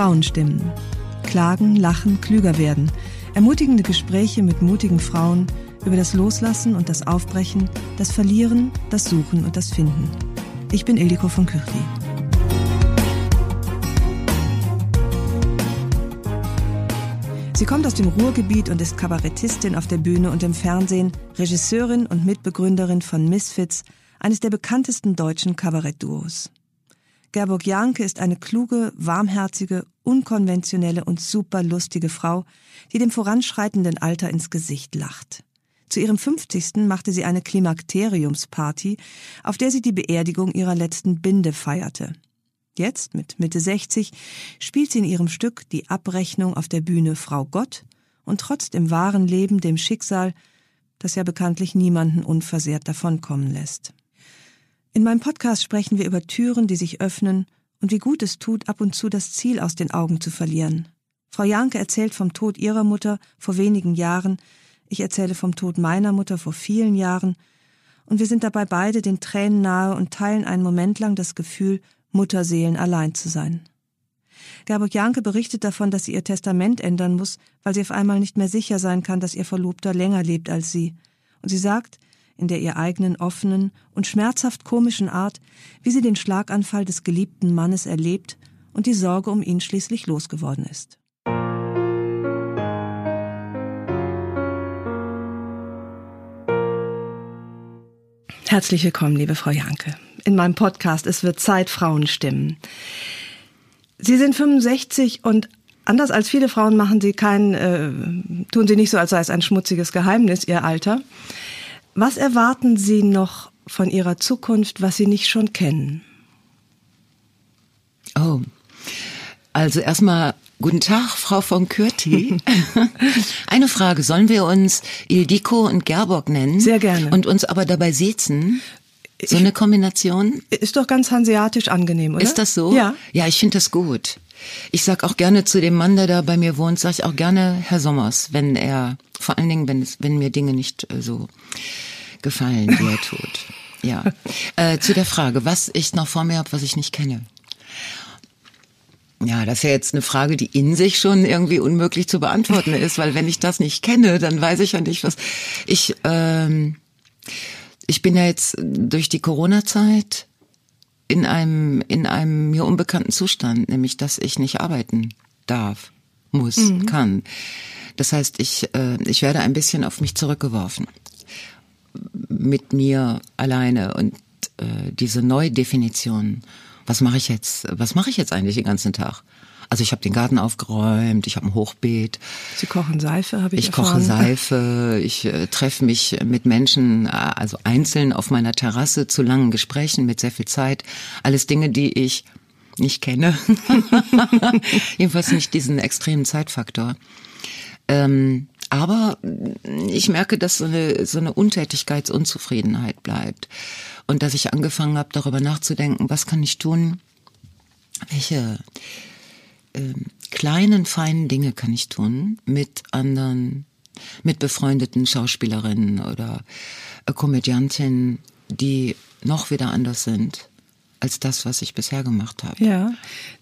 Frauenstimmen. Klagen, lachen, klüger werden. Ermutigende Gespräche mit mutigen Frauen über das Loslassen und das Aufbrechen, das Verlieren, das Suchen und das Finden. Ich bin Ildiko von Kürti. Sie kommt aus dem Ruhrgebiet und ist Kabarettistin auf der Bühne und im Fernsehen, Regisseurin und Mitbegründerin von Misfits, eines der bekanntesten deutschen Kabarettduos. Gerburg Janke ist eine kluge, warmherzige, unkonventionelle und super lustige Frau, die dem voranschreitenden Alter ins Gesicht lacht. Zu ihrem 50. machte sie eine Klimakteriumsparty, auf der sie die Beerdigung ihrer letzten Binde feierte. Jetzt, mit Mitte 60, spielt sie in ihrem Stück die Abrechnung auf der Bühne Frau Gott und trotzt im wahren Leben dem Schicksal, das ja bekanntlich niemanden unversehrt davonkommen lässt. In meinem Podcast sprechen wir über Türen, die sich öffnen und wie gut es tut, ab und zu das Ziel aus den Augen zu verlieren. Frau Janke erzählt vom Tod ihrer Mutter vor wenigen Jahren, ich erzähle vom Tod meiner Mutter vor vielen Jahren, und wir sind dabei beide den Tränen nahe und teilen einen Moment lang das Gefühl, Mutterseelen allein zu sein. Gerburg Janke berichtet davon, dass sie ihr Testament ändern muss, weil sie auf einmal nicht mehr sicher sein kann, dass ihr Verlobter länger lebt als sie. Und sie sagt, in der ihr eigenen offenen und schmerzhaft komischen Art, wie sie den Schlaganfall des geliebten Mannes erlebt und die Sorge um ihn schließlich losgeworden ist. Herzlich willkommen, liebe Frau Janke, in meinem Podcast Es wird Zeit, Frauen stimmen. Sie sind 65 und anders als viele Frauen machen Sie kein, äh, tun Sie nicht so, als sei es ein schmutziges Geheimnis, Ihr Alter. Was erwarten Sie noch von Ihrer Zukunft, was Sie nicht schon kennen? Oh, also erstmal guten Tag, Frau von Kürti. Eine Frage, sollen wir uns Ildiko und Gerborg nennen? Sehr gerne. Und uns aber dabei setzen? So eine Kombination? Ist doch ganz hanseatisch angenehm, oder? Ist das so? Ja. Ja, ich finde das gut. Ich sag auch gerne zu dem Mann, der da bei mir wohnt, sag ich auch gerne Herr Sommers, wenn er, vor allen Dingen, wenn es, wenn mir Dinge nicht äh, so gefallen, wie er tut. Ja. Äh, zu der Frage, was ich noch vor mir habe, was ich nicht kenne. Ja, das ist ja jetzt eine Frage, die in sich schon irgendwie unmöglich zu beantworten ist, weil wenn ich das nicht kenne, dann weiß ich ja nicht, was ich. Ähm, ich bin ja jetzt durch die Corona-Zeit in einem in einem mir unbekannten Zustand, nämlich dass ich nicht arbeiten darf, muss, mhm. kann. Das heißt, ich äh, ich werde ein bisschen auf mich zurückgeworfen mit mir alleine und äh, diese Neudefinition was mache ich jetzt, was mache ich jetzt eigentlich den ganzen Tag? Also ich habe den Garten aufgeräumt, ich habe ein Hochbeet. Sie kochen Seife, habe ich Ich erfahren. koche Seife, ich äh, treffe mich mit Menschen, äh, also einzeln auf meiner Terrasse zu langen Gesprächen mit sehr viel Zeit. Alles Dinge, die ich nicht kenne. Jedenfalls nicht diesen extremen Zeitfaktor. Ähm, aber ich merke, dass so eine, so eine Untätigkeitsunzufriedenheit bleibt. Und dass ich angefangen habe, darüber nachzudenken, was kann ich tun, welche äh, kleinen, feinen Dinge kann ich tun mit anderen, mit befreundeten Schauspielerinnen oder äh, Komödiantinnen, die noch wieder anders sind als das, was ich bisher gemacht habe. Ja,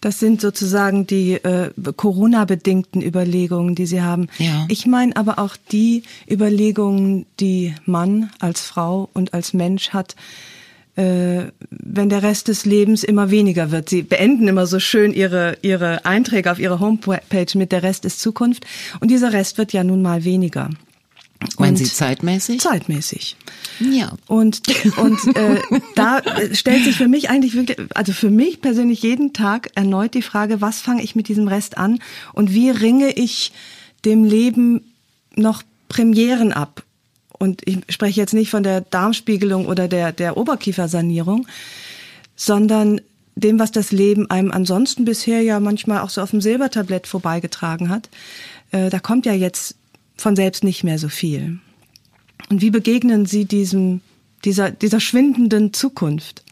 das sind sozusagen die äh, Corona-bedingten Überlegungen, die Sie haben. Ja. Ich meine aber auch die Überlegungen, die Mann als Frau und als Mensch hat, wenn der Rest des Lebens immer weniger wird. Sie beenden immer so schön ihre, ihre Einträge auf ihre Homepage mit der Rest ist Zukunft und dieser Rest wird ja nun mal weniger. Meinen Sie zeitmäßig? Zeitmäßig. Ja. Und, und äh, da stellt sich für mich eigentlich wirklich, also für mich persönlich jeden Tag erneut die Frage, was fange ich mit diesem Rest an und wie ringe ich dem Leben noch Premieren ab? Und ich spreche jetzt nicht von der Darmspiegelung oder der, der Oberkiefersanierung, sondern dem, was das Leben einem ansonsten bisher ja manchmal auch so auf dem Silbertablett vorbeigetragen hat. Äh, da kommt ja jetzt von selbst nicht mehr so viel. Und wie begegnen Sie diesem, dieser, dieser schwindenden Zukunft?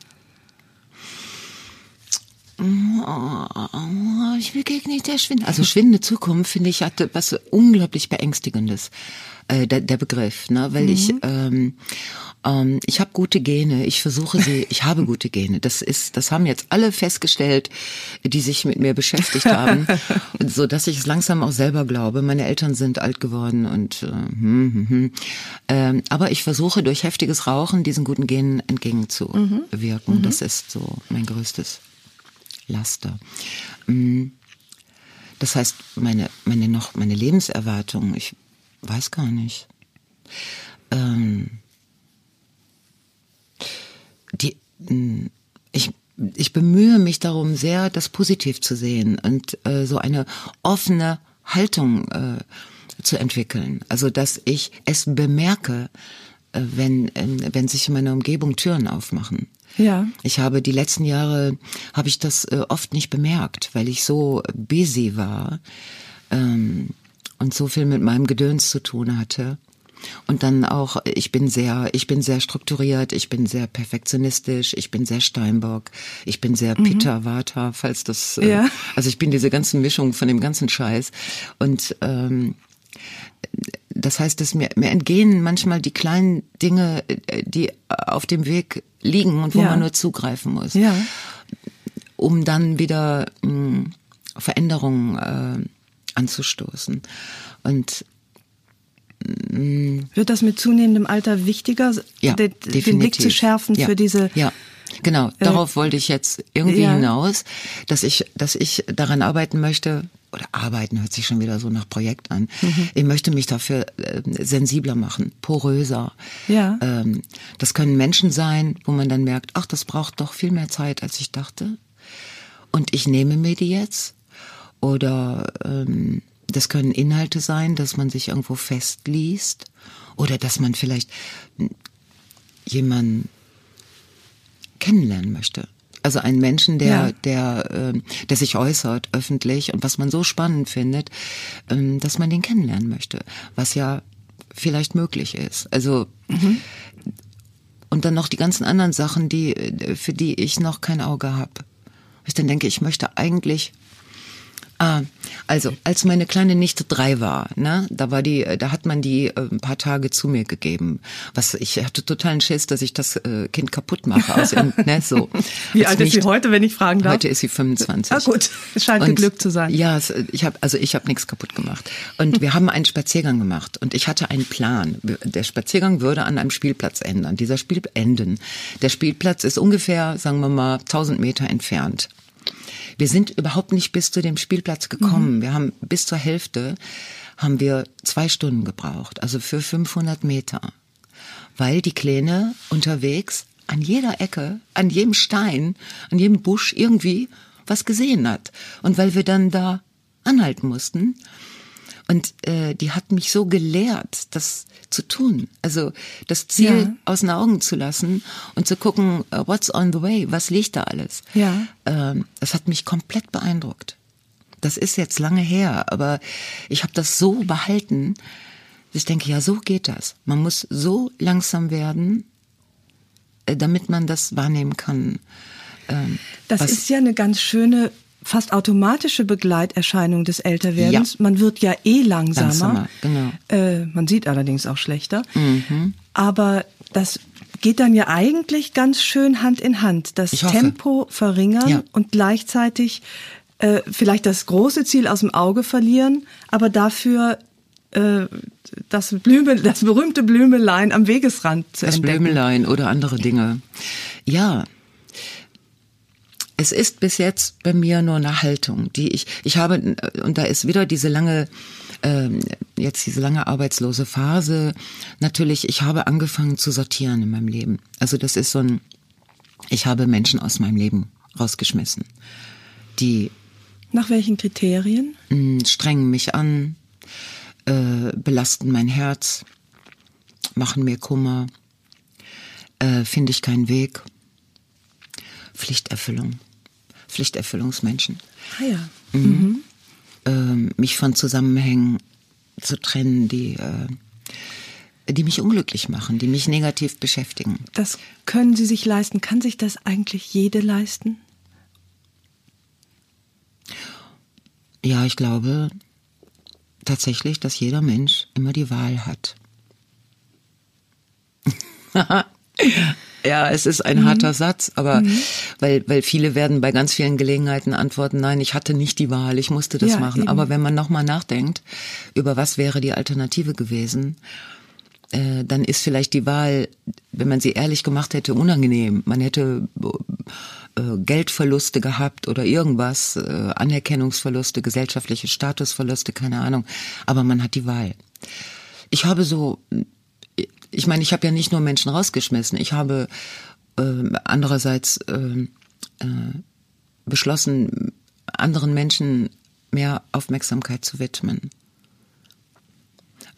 Ich begegne nicht der Schwindende. Also schwindende Zukunft, finde ich, hatte was unglaublich Beängstigendes, äh, der, der Begriff, ne? Weil mhm. ich ähm, ähm, ich habe gute Gene, ich versuche sie, ich habe gute Gene. Das ist, das haben jetzt alle festgestellt, die sich mit mir beschäftigt haben, so dass ich es langsam auch selber glaube. Meine Eltern sind alt geworden und äh, hm, hm, hm. Ähm, aber ich versuche durch heftiges Rauchen diesen guten Genen entgegenzuwirken. Mhm. Das ist so mein größtes Laster. Mm. Das heißt, meine, meine noch, meine Lebenserwartung, ich weiß gar nicht. Ähm, die, mm, ich, ich bemühe mich darum sehr, das positiv zu sehen und äh, so eine offene Haltung äh, zu entwickeln. Also, dass ich es bemerke, äh, wenn, äh, wenn sich in meiner Umgebung Türen aufmachen. Ja. Ich habe die letzten Jahre, habe ich das äh, oft nicht bemerkt, weil ich so busy war ähm, und so viel mit meinem Gedöns zu tun hatte. Und dann auch, ich bin sehr, ich bin sehr strukturiert, ich bin sehr perfektionistisch, ich bin sehr Steinbock, ich bin sehr mhm. Peter Vata, falls das, äh, ja. also ich bin diese ganze Mischung von dem ganzen Scheiß. Und ähm, das heißt, dass mir, mir entgehen manchmal die kleinen Dinge, äh, die auf dem Weg liegen und wo ja. man nur zugreifen muss. Ja. Um dann wieder mh, hm, Veränderungen äh, anzustoßen. Und wird das mit zunehmendem Alter wichtiger, ja, den, den Blick zu schärfen ja, für diese? Ja, genau. Äh, Darauf äh, wollte ich jetzt irgendwie ja. hinaus, dass ich, dass ich daran arbeiten möchte. Oder arbeiten hört sich schon wieder so nach Projekt an. Mhm. Ich möchte mich dafür äh, sensibler machen, poröser. Ja. Ähm, das können Menschen sein, wo man dann merkt, ach, das braucht doch viel mehr Zeit, als ich dachte. Und ich nehme mir die jetzt. Oder ähm, das können Inhalte sein, dass man sich irgendwo festliest oder dass man vielleicht jemanden kennenlernen möchte. Also einen Menschen, der, ja. der, äh, der sich äußert öffentlich und was man so spannend findet, ähm, dass man den kennenlernen möchte, was ja vielleicht möglich ist. Also mhm. und dann noch die ganzen anderen Sachen, die für die ich noch kein Auge habe. Ich dann denke, ich möchte eigentlich Ah, also als meine kleine Nichte drei war, ne, da war die, da hat man die äh, ein paar Tage zu mir gegeben. Was ich hatte totalen Schiss, dass ich das äh, Kind kaputt mache aus ne, so. Wie alt ist sie heute, wenn ich fragen darf? Heute ist sie 25. Ah gut, es scheint und, Glück zu sein. Ja, ich habe also ich habe nichts kaputt gemacht und wir haben einen Spaziergang gemacht und ich hatte einen Plan. Der Spaziergang würde an einem Spielplatz enden. Dieser Spiel enden. Der Spielplatz ist ungefähr, sagen wir mal, 1000 Meter entfernt. Wir sind überhaupt nicht bis zu dem Spielplatz gekommen. Mhm. Wir haben bis zur Hälfte haben wir zwei Stunden gebraucht, also für 500 Meter, weil die Kleine unterwegs an jeder Ecke, an jedem Stein, an jedem Busch irgendwie was gesehen hat und weil wir dann da anhalten mussten und äh, die hat mich so gelehrt, das zu tun. Also das Ziel ja. aus den Augen zu lassen und zu gucken, uh, what's on the way, was liegt da alles. Ja. Ähm, das hat mich komplett beeindruckt. Das ist jetzt lange her, aber ich habe das so behalten. Ich denke, ja, so geht das. Man muss so langsam werden, äh, damit man das wahrnehmen kann. Ähm, das ist ja eine ganz schöne fast automatische Begleiterscheinung des Älterwerdens. Ja. Man wird ja eh langsamer. langsamer genau. Äh, man sieht allerdings auch schlechter. Mhm. Aber das geht dann ja eigentlich ganz schön Hand in Hand. Das Tempo verringern ja. und gleichzeitig äh, vielleicht das große Ziel aus dem Auge verlieren, aber dafür äh, das, Blüme, das berühmte Blümelein am Wegesrand zu das entdecken. Das Blümelein oder andere Dinge. Ja, es ist bis jetzt bei mir nur eine Haltung, die ich, ich habe, und da ist wieder diese lange, ähm, jetzt diese lange arbeitslose Phase. Natürlich, ich habe angefangen zu sortieren in meinem Leben. Also das ist so ein, ich habe Menschen aus meinem Leben rausgeschmissen, die nach welchen Kriterien? Mh, strengen mich an, äh, belasten mein Herz, machen mir Kummer, äh, finde ich keinen Weg. Pflichterfüllung. Pflichterfüllungsmenschen. Ah ja. Mhm. Ähm, mich von Zusammenhängen zu trennen, die, äh, die mich unglücklich machen, die mich negativ beschäftigen. Das können Sie sich leisten. Kann sich das eigentlich jede leisten? Ja, ich glaube tatsächlich, dass jeder Mensch immer die Wahl hat. ja, es ist ein mhm. harter Satz, aber mhm. weil, weil viele werden bei ganz vielen Gelegenheiten antworten, nein, ich hatte nicht die Wahl, ich musste das ja, machen. Eben. Aber wenn man nochmal nachdenkt, über was wäre die Alternative gewesen, äh, dann ist vielleicht die Wahl, wenn man sie ehrlich gemacht hätte, unangenehm. Man hätte äh, Geldverluste gehabt oder irgendwas, äh, Anerkennungsverluste, gesellschaftliche Statusverluste, keine Ahnung. Aber man hat die Wahl. Ich habe so, ich meine, ich habe ja nicht nur Menschen rausgeschmissen. Ich habe äh, andererseits äh, äh, beschlossen, anderen Menschen mehr Aufmerksamkeit zu widmen.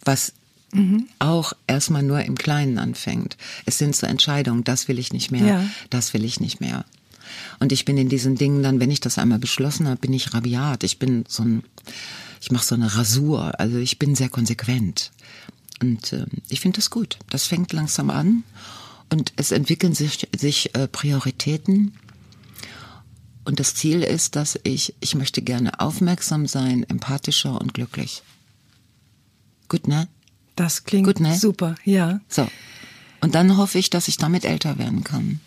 Was mhm. auch erstmal nur im Kleinen anfängt. Es sind so Entscheidungen, das will ich nicht mehr, ja. das will ich nicht mehr. Und ich bin in diesen Dingen dann, wenn ich das einmal beschlossen habe, bin ich rabiat. Ich bin so ein, ich mache so eine Rasur. Also ich bin sehr konsequent. Und äh, ich finde das gut. Das fängt langsam an und es entwickeln sich, sich äh, Prioritäten. Und das Ziel ist, dass ich, ich möchte gerne aufmerksam sein, empathischer und glücklich. Gut, ne? Das klingt Gut, ne? super, ja. So. Und dann hoffe ich, dass ich damit älter werden kann.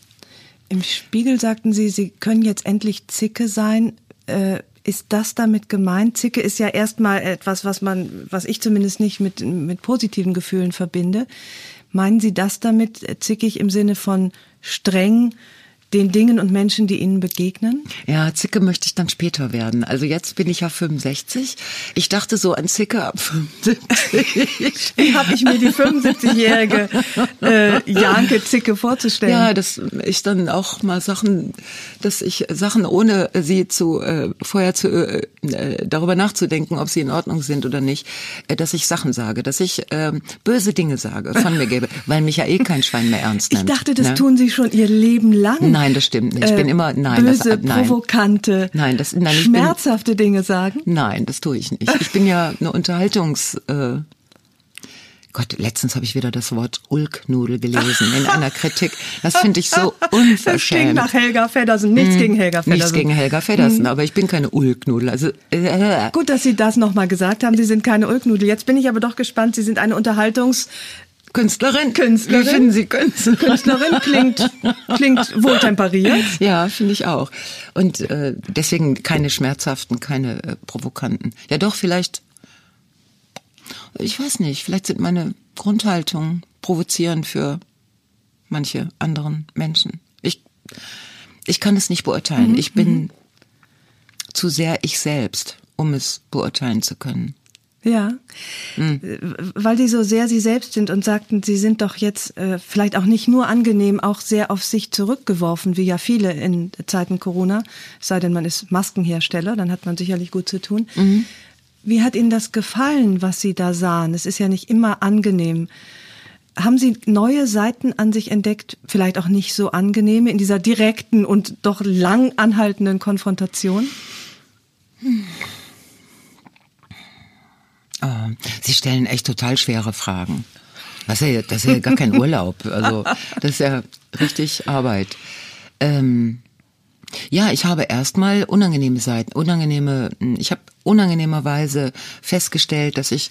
Im Spiegel sagten Sie, Sie können jetzt endlich Zicke sein. Äh, ist das damit gemeint? Zicke ist ja erstmal etwas, was man, was ich zumindest nicht mit, mit positiven Gefühlen verbinde. Meinen Sie das damit äh, zickig im Sinne von streng, den Dingen und Menschen, die ihnen begegnen? Ja, Zicke möchte ich dann später werden. Also jetzt bin ich ja 65. Ich dachte so an Zicke ab 75. Wie habe ich mir die 75-jährige äh, Janke Zicke vorzustellen? Ja, dass ich dann auch mal Sachen, dass ich Sachen ohne sie zu äh, vorher zu äh, äh, darüber nachzudenken, ob sie in Ordnung sind oder nicht, äh, dass ich Sachen sage, dass ich äh, böse Dinge sage von mir gebe, weil mich ja eh kein Schwein mehr ernst nimmt. Ich dachte, das ne? tun Sie schon Ihr Leben lang. Nein, Nein, das stimmt nicht. Ich bin äh, immer nein, böse, das, nein. provokante, nein, das, nein, schmerzhafte bin, Dinge sagen. Nein, das tue ich nicht. Ich bin ja eine Unterhaltungs äh, Gott, letztens habe ich wieder das Wort Ulknudel gelesen in einer Kritik. Das finde ich so unverschämt. Das nach Helga Feddersen. Nichts hm, gegen Helga Feddersen. Nichts gegen Helga Feddersen, hm. aber ich bin keine Ulknudel. Also äh. Gut, dass Sie das nochmal gesagt haben. Sie sind keine Ulknudel. Jetzt bin ich aber doch gespannt. Sie sind eine Unterhaltungs Künstlerin. Künstlerin. Wie finden Sie Künstlerin? Künstlerin klingt, klingt wohltemperiert. Ja, finde ich auch. Und äh, deswegen keine schmerzhaften, keine äh, provokanten. Ja doch, vielleicht, ich weiß nicht, vielleicht sind meine Grundhaltungen provozierend für manche anderen Menschen. Ich, ich kann es nicht beurteilen. Mhm. Ich bin mhm. zu sehr ich selbst, um es beurteilen zu können. Ja, mhm. weil die so sehr sie selbst sind und sagten, sie sind doch jetzt äh, vielleicht auch nicht nur angenehm, auch sehr auf sich zurückgeworfen, wie ja viele in Zeiten Corona, es sei denn, man ist Maskenhersteller, dann hat man sicherlich gut zu tun. Mhm. Wie hat Ihnen das gefallen, was Sie da sahen? Es ist ja nicht immer angenehm. Haben Sie neue Seiten an sich entdeckt, vielleicht auch nicht so angenehme, in dieser direkten und doch lang anhaltenden Konfrontation? Hm. Oh, Sie stellen echt total schwere Fragen. Das ist ja, das ist ja gar kein Urlaub. Also das ist ja richtig Arbeit. Ähm, ja, ich habe erstmal unangenehme Seiten, unangenehme, hm, ich habe unangenehmerweise festgestellt, dass ich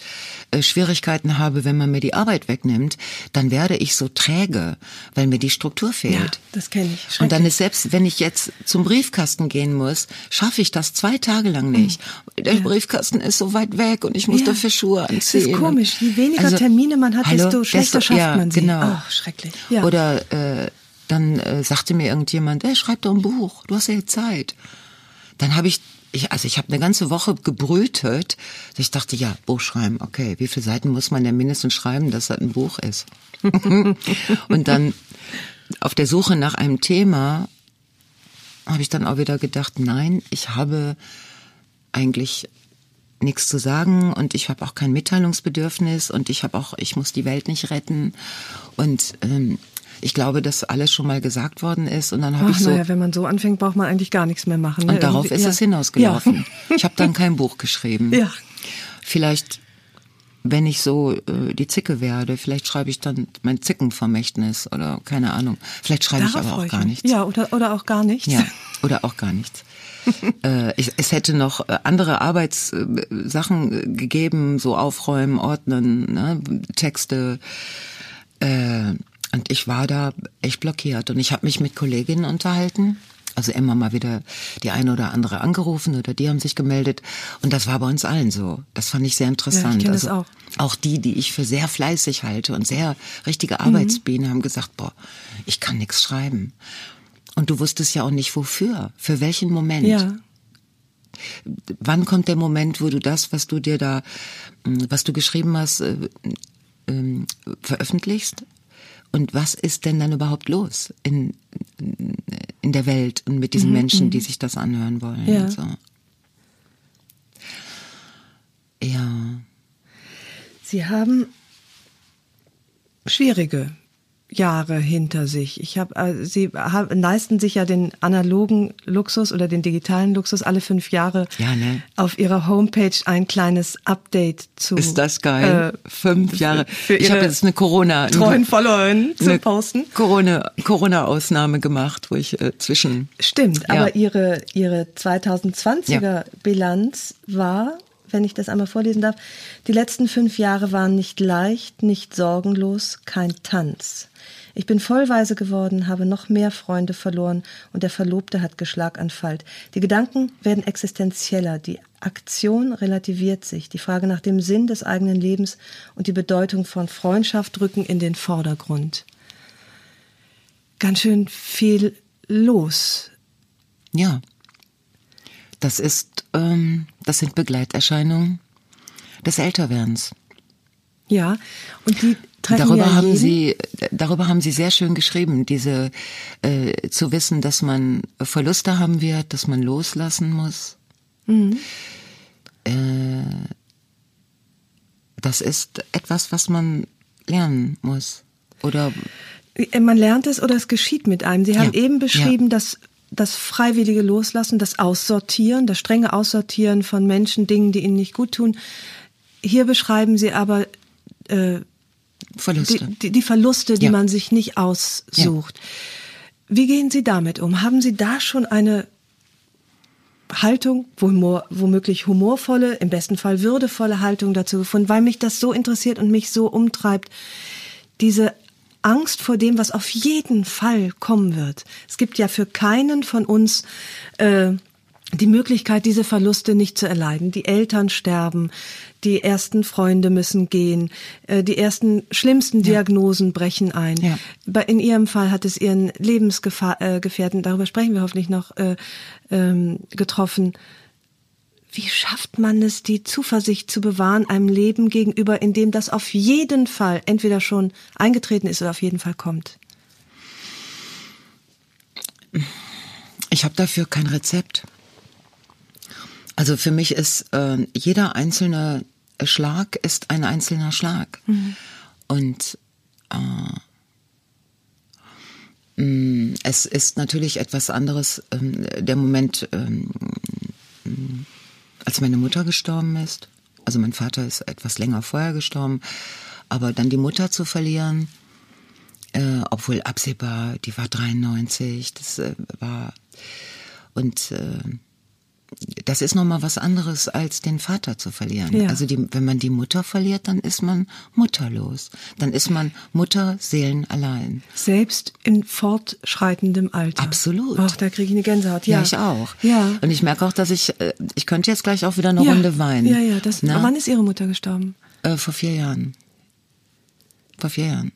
äh, Schwierigkeiten habe, wenn man mir die Arbeit wegnimmt, dann werde ich so träge, weil mir die Struktur fehlt. Ja, das kenne ich. Und dann ist selbst, wenn ich jetzt zum Briefkasten gehen muss, schaffe ich das zwei Tage lang nicht. Mhm. Der ja. Briefkasten ist so weit weg und ich muss ja. dafür Schuhe anziehen. Das ist komisch. Je weniger also, Termine man hat, hallo, desto schlechter desto, schafft man sie. Genau. Ach, schrecklich. Ja. Oder äh, dann äh, sagte mir irgendjemand, ey, schreib doch ein Buch, du hast ja jetzt Zeit. Dann habe ich, ich, also ich habe eine ganze Woche gebrütet. Ich dachte, ja, Buch schreiben, okay, wie viele Seiten muss man denn mindestens schreiben, dass das ein Buch ist? und dann auf der Suche nach einem Thema habe ich dann auch wieder gedacht, nein, ich habe eigentlich nichts zu sagen und ich habe auch kein Mitteilungsbedürfnis und ich habe auch, ich muss die Welt nicht retten und ähm, ich glaube, dass alles schon mal gesagt worden ist und dann habe ich so. Naja, wenn man so anfängt, braucht man eigentlich gar nichts mehr machen. Ne? Und darauf Irgendwie, ist ja. es hinausgelaufen. Ja. Ich habe dann kein Buch geschrieben. Ja. Vielleicht, wenn ich so äh, die Zicke werde, vielleicht schreibe ich dann mein Zickenvermächtnis oder keine Ahnung. Vielleicht schreibe Darauf ich aber auch gar nichts. Ja, oder, oder auch gar nichts. Ja, oder auch gar nichts. äh, ich, es hätte noch äh, andere Arbeitssachen äh, gegeben, so aufräumen, ordnen, ne, Texte. Äh, und ich war da echt blockiert. Und ich habe mich mit Kolleginnen unterhalten. Also immer mal wieder die eine oder andere angerufen oder die haben sich gemeldet. Und das war bei uns allen so. Das fand ich sehr interessant. Ja, ich also auch. auch die, die ich für sehr fleißig halte und sehr richtige Arbeitsbienen, mhm. haben gesagt, boah, ich kann nichts schreiben. Und du wusstest ja auch nicht wofür, für welchen Moment. Ja. Wann kommt der Moment, wo du das, was du dir da, was du geschrieben hast, äh, äh, veröffentlichst? Und was ist denn dann überhaupt los in, in der Welt und mit diesen mhm, Menschen, die mhm. sich das anhören wollen? Ja. So. ja. Sie haben schwierige Jahre hinter sich. Ich habe, äh, sie hab, leisten sich ja den analogen Luxus oder den digitalen Luxus alle fünf Jahre ja, ne? auf ihrer Homepage ein kleines Update zu. Ist das geil? Äh, fünf Jahre. Für ich habe jetzt eine Corona treuen Followerinnen zu posten. Corona Corona Ausnahme gemacht, wo ich äh, zwischen. Stimmt, ja. aber ihre ihre 2020er ja. Bilanz war wenn ich das einmal vorlesen darf. Die letzten fünf Jahre waren nicht leicht, nicht sorgenlos, kein Tanz. Ich bin vollweise geworden, habe noch mehr Freunde verloren und der Verlobte hat Geschlaganfall. Die Gedanken werden existenzieller, die Aktion relativiert sich, die Frage nach dem Sinn des eigenen Lebens und die Bedeutung von Freundschaft rücken in den Vordergrund. Ganz schön viel los. Ja, das ist, ähm, das sind Begleiterscheinungen des Älterwerdens. Ja, und die treffen darüber haben jeden. Sie, darüber haben Sie sehr schön geschrieben, diese äh, zu wissen, dass man Verluste haben wird, dass man loslassen muss. Mhm. Äh, das ist etwas, was man lernen muss, oder? Man lernt es oder es geschieht mit einem. Sie haben Ja, eben beschrieben, ja. dass das freiwillige Loslassen, das Aussortieren, das strenge Aussortieren von Menschen, Dingen, die ihnen nicht gut tun. Hier beschreiben Sie aber äh, Verluste. Die, die, Verluste, die Ja. man sich nicht aussucht. Wie gehen Sie damit um? Haben Sie da schon eine Haltung, womöglich humorvolle, im besten Fall würdevolle Haltung dazu gefunden, weil mich das so interessiert und mich so umtreibt, diese Angst vor dem, was auf jeden Fall kommen wird. Es gibt ja für keinen von uns äh, die Möglichkeit, diese Verluste nicht zu erleiden. Die Eltern sterben, die ersten Freunde müssen gehen, äh, die ersten schlimmsten Diagnosen brechen ein. Ja. In Ihrem Fall hat es Ihren Lebensgefährten, darüber sprechen wir hoffentlich noch, äh, ähm, getroffen. Wie schafft man es, die Zuversicht zu bewahren einem Leben gegenüber, in dem das auf jeden Fall entweder schon eingetreten ist oder auf jeden Fall kommt? Ich habe dafür kein Rezept. Also für mich ist äh, jeder einzelne Schlag ist ein einzelner Schlag. Und äh, mh, es ist natürlich etwas anderes, ähm, der Moment, ähm, als meine Mutter gestorben ist. Also mein Vater ist etwas länger vorher gestorben, aber dann die Mutter zu verlieren, äh, obwohl absehbar, die war 93, das äh, war und äh, das ist noch mal was anderes als den Vater zu verlieren. Ja. Also die, wenn man die Mutter verliert, dann ist man mutterlos. Dann ist man Mutterseelen allein. Selbst in fortschreitendem Alter. Absolut. Ach, da kriege ich eine Gänsehaut. Ja, Ja, ich auch. Ja. Und ich merke auch, dass ich, äh, ich könnte jetzt gleich auch wieder eine ja. Runde weinen. Ja, ja. Das, Na? wann ist Ihre Mutter gestorben? Äh, vor vier Jahren. Vor vier Jahren.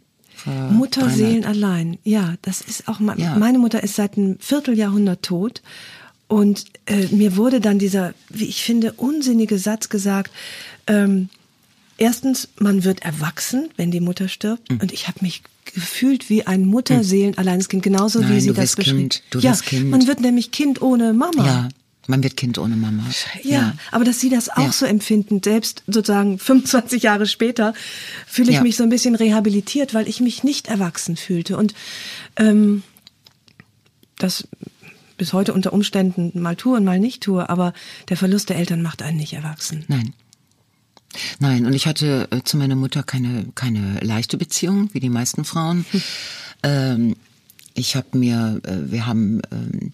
Mutterseelen allein, ja, das ist auch, ja. meine Mutter ist seit einem Vierteljahrhundert tot und äh, mir wurde dann dieser, wie ich finde, unsinnige Satz gesagt, ähm, erstens, man wird erwachsen, wenn die Mutter stirbt mhm. und ich habe mich gefühlt wie ein Mutterseelen alleines Kind, genauso Nein, wie sie du das beschrieben. Kind, du ja, wirst Kind. man wird nämlich Kind ohne Mama. Ja, man wird Kind ohne Mama. Ja, ja. aber dass Sie das auch ja. so empfinden, selbst sozusagen 25 Jahre später, fühle ich ja. mich so ein bisschen rehabilitiert, weil ich mich nicht erwachsen fühlte. Und ähm, das bis heute unter Umständen mal tue und mal nicht tue, aber der Verlust der Eltern macht einen nicht erwachsen. Nein. Nein, und ich hatte äh, zu meiner Mutter keine, keine leichte Beziehung, wie die meisten Frauen. Hm. Ähm, ich habe mir, äh, wir haben ähm,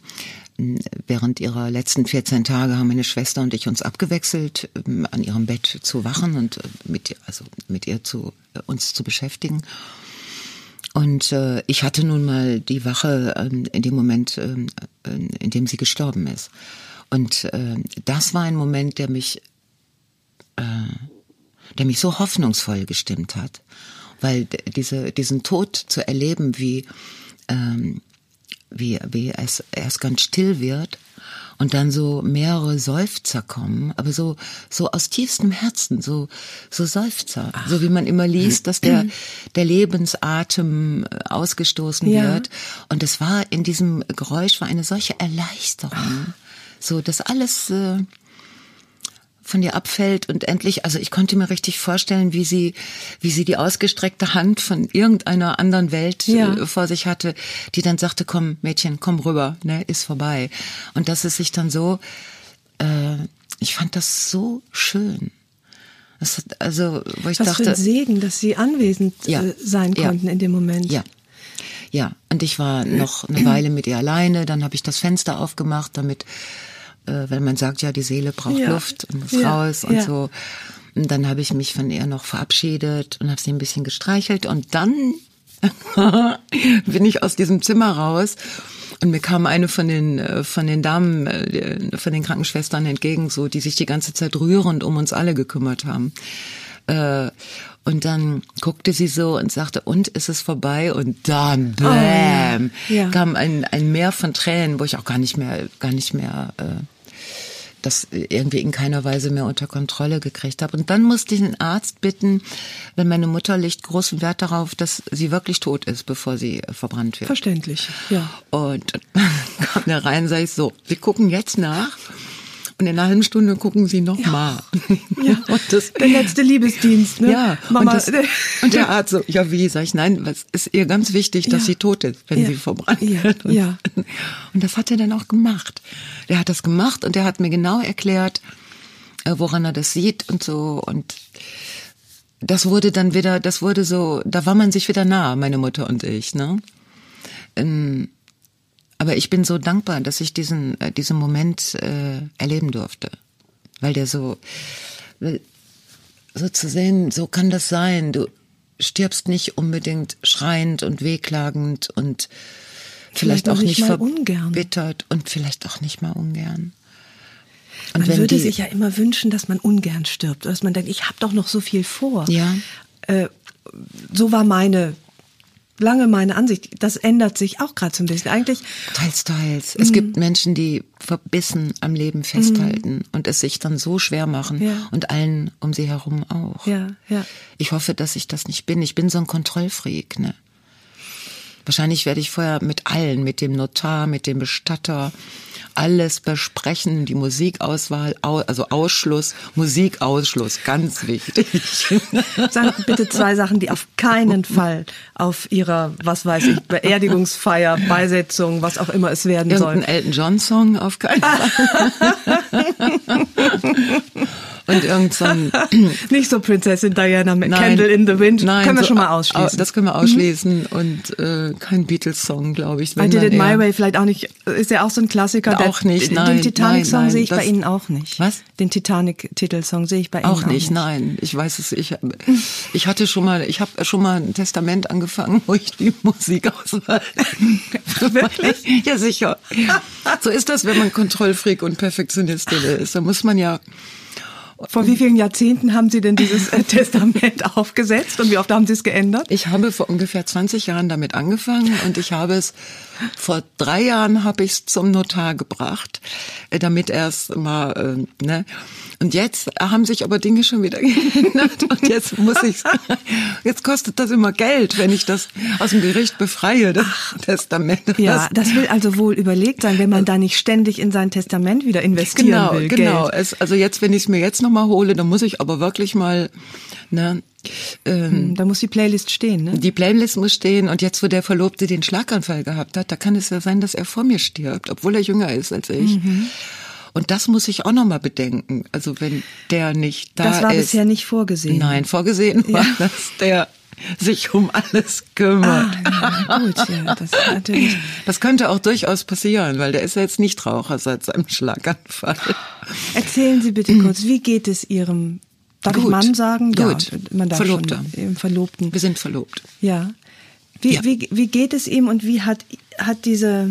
während ihrer letzten 14 Tage haben meine Schwester und ich uns abgewechselt, ähm, an ihrem Bett zu wachen und äh, mit, also mit ihr zu, uns zu beschäftigen. Und äh, ich hatte nun mal die Wache ähm, in dem Moment, ähm, äh, in dem sie gestorben ist. Und äh, das war ein Moment, der mich, äh, der mich so hoffnungsvoll gestimmt hat, weil diese, diesen Tod zu erleben, wie ähm, wie, wie es erst ganz still wird und dann so mehrere Seufzer kommen, aber so, so aus tiefstem Herzen, so, so Seufzer, Ach. so wie man immer liest, dass der, der Lebensatem äh, ausgestoßen ja. wird. Und es war in diesem Geräusch war eine solche Erleichterung. Ach. So, dass alles, äh, von dir abfällt und endlich, also ich konnte mir richtig vorstellen, wie sie, wie sie die ausgestreckte Hand von irgendeiner anderen Welt ja. äh, vor sich hatte, die dann sagte, komm Mädchen, komm rüber, ne, ist vorbei. Und dass es sich dann so, äh, ich fand das so schön. Das hat, also, wo ich Was dachte, für ein Segen, dass sie anwesend ja, äh, sein konnten ja, in dem Moment. Ja, ja, und ich war noch eine Weile mit ihr alleine, dann habe ich das Fenster aufgemacht, damit äh, weil man sagt ja, die Seele braucht ja. Luft und muss ja. raus und ja. so. Und dann habe ich mich von ihr noch verabschiedet und habe sie ein bisschen gestreichelt und dann bin ich aus diesem Zimmer raus und mir kam eine von den äh, von den Damen äh, von den Krankenschwestern entgegen, so die sich die ganze Zeit rührend um uns alle gekümmert haben. Und dann guckte sie so und sagte, und ist es vorbei? Und dann, bam, oh, ja. kam ein, ein Meer von Tränen, wo ich auch gar nicht mehr, gar nicht mehr äh, das irgendwie in keiner Weise mehr unter Kontrolle gekriegt habe. Und dann musste ich den Arzt bitten, wenn meine Mutter legt großen Wert darauf, dass sie wirklich tot ist, bevor sie verbrannt wird. Verständlich, ja. Und dann kam der rein, sag ich so, wir gucken jetzt nach. Und in einer halben Stunde gucken sie noch ja. mal. Ja, und das, der letzte Liebesdienst, ne? Ja, Mama. Und, das, und der Arzt so, ja wie, sag ich, nein, es ist ihr ganz wichtig, dass ja. sie tot ist, wenn ja. sie verbrannt wird. Und, ja. und das hat er dann auch gemacht. Der hat das gemacht und der hat mir genau erklärt, äh, woran er das sieht und so und das wurde dann wieder, das wurde so, da war man sich wieder nah, meine Mutter und ich, ne? Aber ich bin so dankbar, dass ich diesen, äh, diesen Moment äh, erleben durfte. Weil der so, so zu sehen, so kann das sein. Du stirbst nicht unbedingt schreiend und wehklagend und vielleicht, vielleicht auch nicht, nicht verbittert und vielleicht auch nicht mal ungern. Und man würde sich ja immer wünschen, dass man ungern stirbt, dass man denkt, ich habe doch noch so viel vor. Ja. Äh, so war meine lange meine Ansicht. Das ändert sich auch gerade so ein bisschen. Eigentlich. Teils, teils. Es mhm. gibt Menschen, die verbissen am Leben festhalten mhm. und es sich dann so schwer machen ja. und allen um sie herum auch. Ja, ja. Ich hoffe, dass ich das nicht bin. Ich bin so ein Kontrollfreak, ne? Wahrscheinlich werde ich vorher mit allen, mit dem Notar, mit dem Bestatter, alles besprechen, die Musikauswahl, also Ausschluss, Musikausschluss, ganz wichtig. Sagen bitte zwei Sachen, die auf keinen Fall auf ihrer, was weiß ich, Beerdigungsfeier, Beisetzung, was auch immer es werden soll. Irgendein Elton John Song auf keinen Fall. und irgend so ein Nicht so Prinzessin Diana mit nein, Candle in the Wind. Nein, können wir so, schon mal ausschließen. Das können wir ausschließen. Mhm. Und äh, kein Beatles-Song, glaube ich. I Did It My Way vielleicht auch nicht. Ist ja auch so ein Klassiker. Auch der, nicht, nein. Den Titanic-Song sehe ich bei Ihnen auch nicht. Was? Den Titanic-Titelsong sehe ich bei Ihnen auch, auch nicht. Auch nicht, nein. Ich weiß es. Ich, ich hatte schon mal, ich habe schon mal ein Testament angefangen, wo ich die Musik auswahl. Wirklich? Ja, sicher. So ist das, wenn man Kontrollfreak und Perfektionistin ist. Da muss man ja Vor wie vielen Jahrzehnten haben Sie denn dieses äh, Testament aufgesetzt und wie oft haben Sie es geändert? Ich habe vor ungefähr 20 Jahren damit angefangen und ich habe es vor drei Jahren habe ich es zum Notar gebracht, äh, damit er es mal, äh, ne? Und jetzt haben sich aber Dinge schon wieder geändert und jetzt muss ich, jetzt kostet das immer Geld, wenn ich das aus dem Gericht befreie, das Ach, Testament. Ja, das will also wohl überlegt sein, wenn man da nicht ständig in sein Testament wieder investieren genau, will. Genau, es, also jetzt, wenn ich es mir jetzt nochmal hole, dann muss ich aber wirklich mal, ne, ähm, hm, da muss die Playlist stehen, ne? Die Playlist muss stehen und jetzt, wo der Verlobte den Schlaganfall gehabt hat, da kann es ja sein, dass er vor mir stirbt, obwohl er jünger ist als ich. Mhm. Und das muss ich auch noch mal bedenken. Also wenn der nicht da ist. Das war ist, bisher nicht vorgesehen. Nein, vorgesehen ja. war, dass der sich um alles kümmert. Ah, gut, ja, das, natürlich. das könnte auch durchaus passieren, weil der ist ja jetzt nicht Raucher seit seinem Schlaganfall. Erzählen Sie bitte kurz, wie geht es Ihrem, darf gut, ich Mann sagen? Gut, ja, man darf Verlobter. Schon, Verlobten. Wir sind verlobt. Ja. Wie, ja. wie, wie geht es ihm und wie hat, hat diese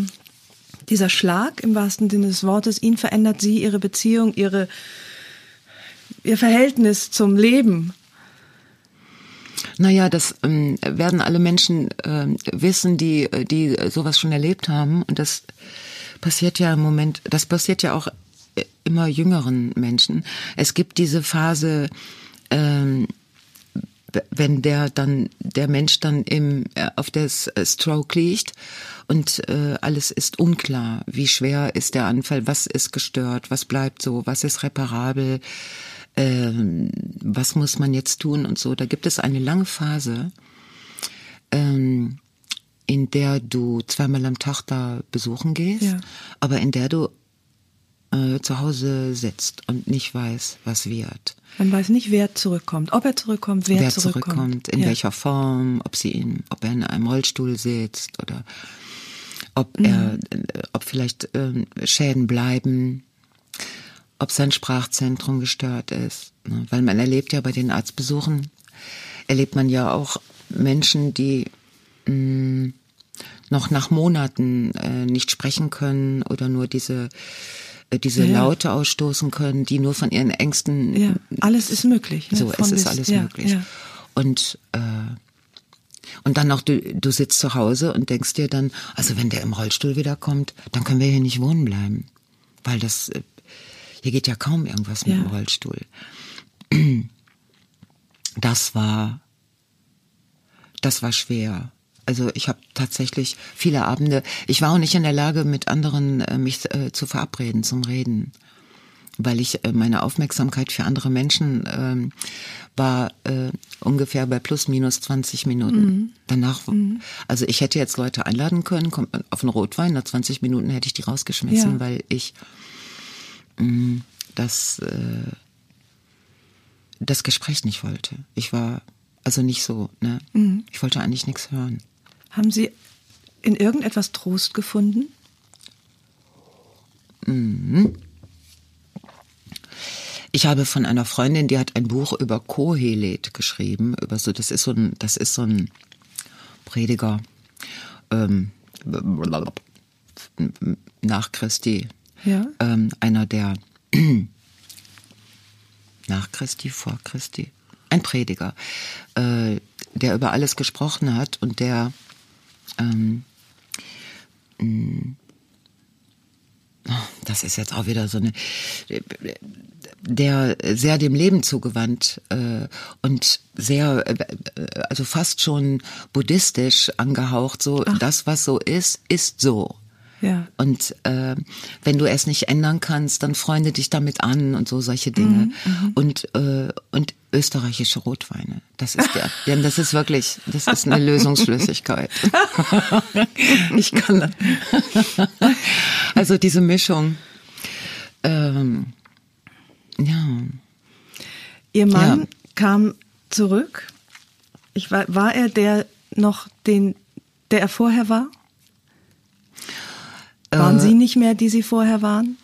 dieser Schlag im wahrsten Sinne des Wortes, ihn verändert sie, ihre Beziehung, ihre, ihr Verhältnis zum Leben? Naja, das ähm, werden alle Menschen äh, wissen, die, die sowas schon erlebt haben. Und das passiert ja im Moment, das passiert ja auch immer jüngeren Menschen. Es gibt diese Phase, ähm, wenn der dann der Mensch dann im äh, auf das äh, Stroke liegt und äh, alles ist unklar, wie schwer ist der Anfall, was ist gestört, was bleibt so, was ist reparabel, äh, was muss man jetzt tun und so. Da gibt es eine lange Phase, ähm, in der du zweimal am Tag da besuchen gehst, ja. aber in der du äh, zu Hause sitzt und nicht weiß, was wird. Man weiß nicht, wer zurückkommt, ob er zurückkommt, wer, wer zurückkommt. zurückkommt, in ja. welcher Form, ob sie ihn, ob er in einem Rollstuhl sitzt oder ob mhm. er, ob vielleicht äh, Schäden bleiben, ob sein Sprachzentrum gestört ist, ne? weil man erlebt ja bei den Arztbesuchen erlebt man ja auch Menschen, die mh, mm, noch nach Monaten äh, nicht sprechen können oder nur diese äh, diese ja, Laute ausstoßen können, die nur von ihren Ängsten. Ja, alles ist möglich. Ne? So, von es ist alles ja, möglich. Und äh, und dann noch, du, du sitzt zu Hause und denkst dir dann, also wenn der im Rollstuhl wiederkommt, dann können wir hier nicht wohnen bleiben. Weil das, äh, hier geht ja kaum irgendwas mit dem Rollstuhl. Das war, das war schwer. Also ich habe tatsächlich viele Abende, ich war auch nicht in der Lage, mit anderen äh, mich äh, zu verabreden zum Reden, weil ich äh, meine Aufmerksamkeit für andere Menschen äh, war äh, ungefähr bei plus minus 20 Minuten. Mhm. Danach, mhm. also ich hätte jetzt Leute einladen können, kommt auf einen Rotwein, nach 20 Minuten hätte ich die rausgeschmissen, ja. weil ich mh, mm, das äh, das Gespräch nicht wollte. Ich war also nicht so, ne? Mhm. Ich wollte eigentlich nichts hören. Haben Sie in irgendetwas Trost gefunden? Mhm. Ich habe von einer Freundin, die hat ein Buch über Kohelet geschrieben, über so, das ist so ein, das ist so ein Prediger ähm, nach Christi. Ja. Ähm, einer der nach Christi, vor Christi. Ein Prediger, äh, der über alles gesprochen hat und der ähm, mm, das ist jetzt auch wieder so eine, der sehr dem Leben zugewandt äh, und sehr, äh, also fast schon buddhistisch angehaucht, so Ach. das, was so ist, ist so. Ja. Und äh, wenn du es nicht ändern kannst, dann freunde dich damit an und so solche Dinge. Mhm, mhm. und äh, und österreichische Rotweine. Das ist der, denn das ist wirklich, das ist eine Lösungsflüssigkeit. ich kann das. also diese Mischung. Ähm, ja. Ihr Mann ja. kam zurück. Ich war, war er der noch den, der er vorher war? Waren äh, Sie nicht mehr, die Sie vorher waren?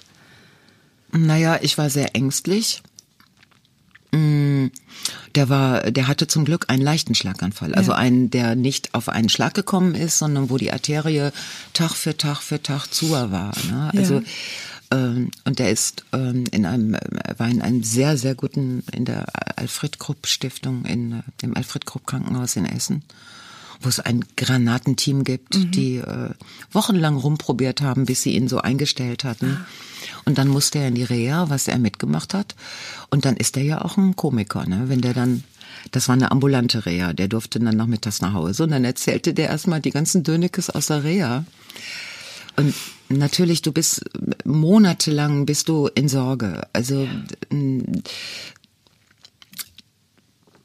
Naja, ich war sehr ängstlich. Mm, der war, der hatte zum Glück einen leichten Schlaganfall. Also ja. einen, der nicht auf einen Schlag gekommen ist, sondern wo die Arterie Tag für Tag für Tag zu war. Ne? Also Ähm, und er ist ähm, in einem, er war in einem sehr, sehr guten, in der Alfred Krupp Stiftung, in, äh, im Alfred Krupp Krankenhaus in Essen wo es ein Granatenteam gibt, mhm. die äh, wochenlang rumprobiert haben, bis sie ihn so eingestellt hatten. Ah. Und dann musste er in die Reha, was er mitgemacht hat. Und dann ist er ja auch ein Komiker, ne? Wenn der dann das war eine ambulante Reha. Der durfte dann nachmittags nach Hause und dann erzählte der erstmal die ganzen Dönekes aus der Reha. Und natürlich, du bist monatelang bist du in Sorge. Also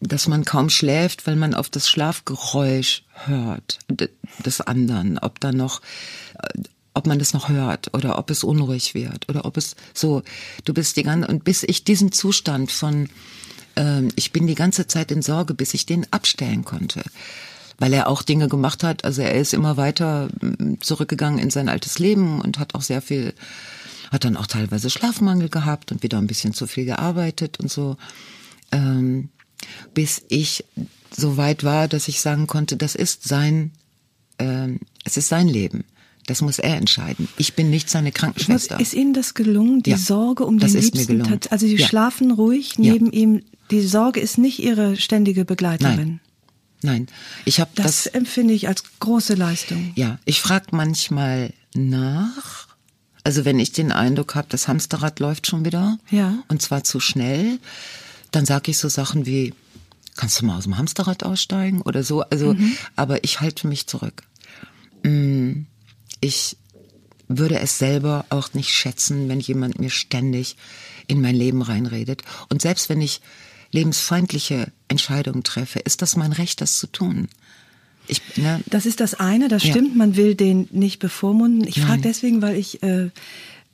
dass man kaum schläft, weil man auf das Schlafgeräusch hört des anderen, ob da noch ob man das noch hört oder ob es unruhig wird oder ob es so du bist die ganze und bis ich diesen Zustand von ähm, ich bin die ganze Zeit in Sorge, bis ich den abstellen konnte weil er auch Dinge gemacht hat. Also er ist immer weiter mm, zurückgegangen in sein altes Leben und hat auch sehr viel, hat dann auch teilweise Schlafmangel gehabt und wieder ein bisschen zu viel gearbeitet und so, ähm, bis ich so weit war, dass ich sagen konnte, das ist sein, ähm, es ist sein Leben. Das muss er entscheiden. Ich bin nicht seine Krankenschwester. ist Ihnen das gelungen, die ja, Sorge um den Liebsten? Also Sie ja. schlafen ruhig neben ja. ihm. Die Sorge ist nicht Ihre ständige Begleiterin. Nein. Nein, ich habe das, das empfinde ich als große Leistung. Ja, ich frage manchmal nach. Also wenn ich den Eindruck habe, das Hamsterrad läuft schon wieder, ja. und zwar zu schnell, dann sage ich so Sachen wie, kannst du mal aus dem Hamsterrad aussteigen oder so. Also, mhm. aber ich halte mich zurück. Mm, ich würde es selber auch nicht schätzen, wenn jemand mir ständig in mein Leben reinredet. Und selbst wenn ich lebensfeindliche Entscheidungen treffe, ist das mein Recht, das zu tun. Ich, ne? Das ist das eine, das stimmt, ja. man will den nicht bevormunden. Ich frage deswegen, weil ich äh,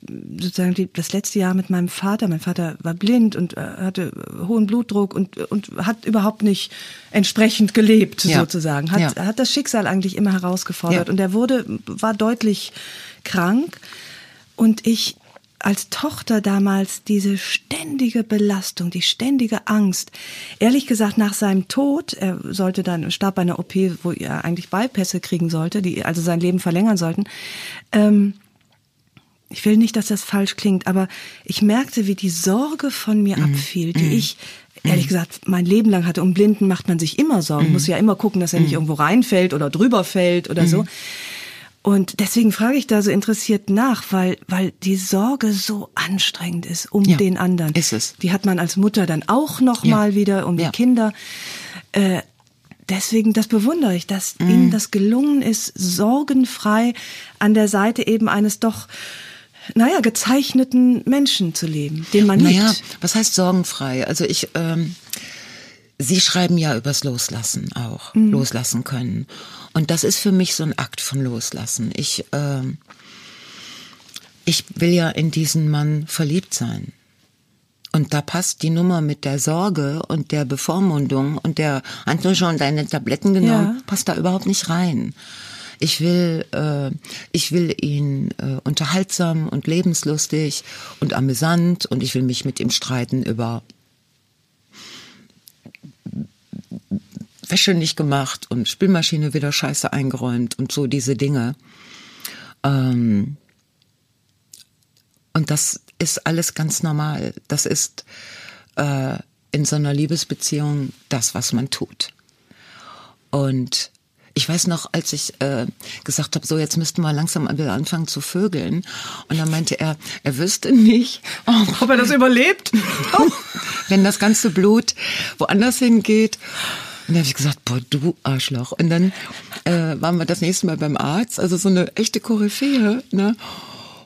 sozusagen die, das letzte Jahr mit meinem Vater, mein Vater war blind und äh, hatte hohen Blutdruck und, und hat überhaupt nicht entsprechend gelebt, ja. sozusagen. Hat, ja. hat das Schicksal eigentlich immer herausgefordert. Und er wurde, war deutlich krank. Und ich als Tochter damals diese ständige Belastung, die ständige Angst. Ehrlich gesagt, nach seinem Tod, er sollte dann, starb bei einer OP, wo er eigentlich Beipässe kriegen sollte, die also sein Leben verlängern sollten. Ähm, ich will nicht, dass das falsch klingt, aber ich merkte, wie die Sorge von mir mhm. abfiel, die mhm. ich ehrlich mhm. gesagt mein Leben lang hatte. Um Blinden macht man sich immer Sorgen, mhm. muss ja immer gucken, dass er nicht mhm. irgendwo reinfällt oder drüber fällt oder so. Mhm. Und deswegen frage ich da so interessiert nach, weil, weil die Sorge so anstrengend ist um ja, den anderen. Ist es. Die hat man als Mutter dann auch noch ja. wieder um die Kinder. Äh, deswegen, das bewundere ich, dass mm. Ihnen das gelungen ist, sorgenfrei an der Seite eben eines doch naja, gezeichneten Menschen zu leben, den man naja, liebt. was heißt sorgenfrei? Also ich, ähm, Sie schreiben ja übers Loslassen auch, mhm. loslassen können. Und das ist für mich so ein Akt von Loslassen. Ich, äh, ich will ja in diesen Mann verliebt sein. Und da passt die Nummer mit der Sorge und der Bevormundung und der, hast du schon deine Tabletten genommen, ja. passt da überhaupt nicht rein. Ich will, äh, ich will ihn äh, unterhaltsam und lebenslustig und amüsant und ich will mich mit ihm streiten über Wäsche nicht gemacht und Spülmaschine wieder scheiße eingeräumt und so diese Dinge. Ähm und das ist alles ganz normal. Das ist äh, in so einer Liebesbeziehung das, was man tut. Und ich weiß noch, als ich äh, gesagt habe, so jetzt müssten wir langsam anfangen zu vögeln. Und dann meinte er, er wüsste nicht, oh, ob er das überlebt, wenn das ganze Blut woanders hingeht. Und dann habe ich gesagt, boah, du Arschloch. Und dann äh, waren wir das nächste Mal beim Arzt, also so eine echte Koryphäe, ne?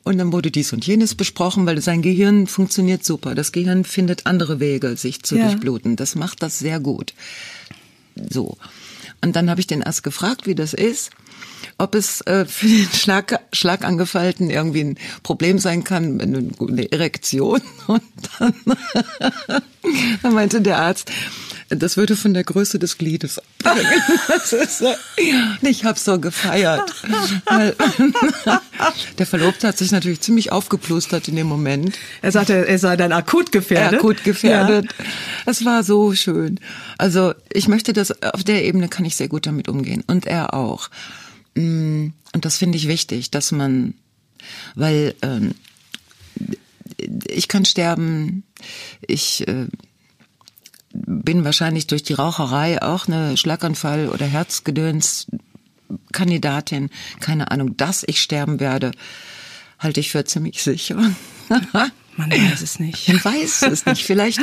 Und dann wurde dies und jenes besprochen, weil sein Gehirn funktioniert super. Das Gehirn findet andere Wege, sich zu ja. durchbluten. Das macht das sehr gut. So. Und dann habe ich den erst gefragt, wie das ist ob es äh, für den Schlag, Schlagangefallten irgendwie ein Problem sein kann, eine, eine Erektion. Und dann, dann meinte der Arzt, das würde von der Größe des Gliedes abhängen. So, ich habe so gefeiert. Der Verlobte hat sich natürlich ziemlich aufgeplustert in dem Moment. Er sagte, er sei dann akut gefährdet. Akut gefährdet. Ja. Es war so schön. Also ich möchte das, auf der Ebene kann ich sehr gut damit umgehen. Und er auch. Mm, und das finde ich wichtig, dass man, weil ähm, ich kann sterben. Ich äh, bin wahrscheinlich durch die Raucherei auch eine Schlaganfall oder Herzgedöns Kandidatin. Keine Ahnung, dass ich sterben werde, halte ich für ziemlich sicher. Man weiß es nicht. Man weiß es nicht. Vielleicht.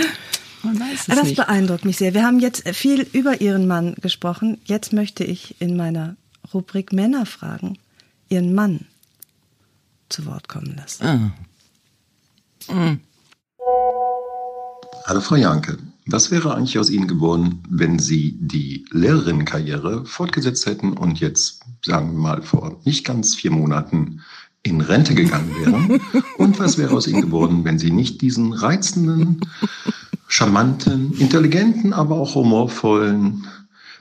Man weiß es das nicht. beeindruckt mich sehr. Wir haben jetzt viel über Ihren Mann gesprochen. Jetzt möchte ich in meiner Rubrik Männer fragen, Ihren Mann zu Wort kommen lassen. Ah. Hallo Frau Janke, was wäre eigentlich aus Ihnen geworden, wenn Sie die Lehrerinnenkarriere fortgesetzt hätten und jetzt, sagen wir mal, vor nicht ganz vier Monaten in Rente gegangen wären? Und was wäre aus Ihnen geworden, wenn Sie nicht diesen reizenden, charmanten, intelligenten, aber auch humorvollen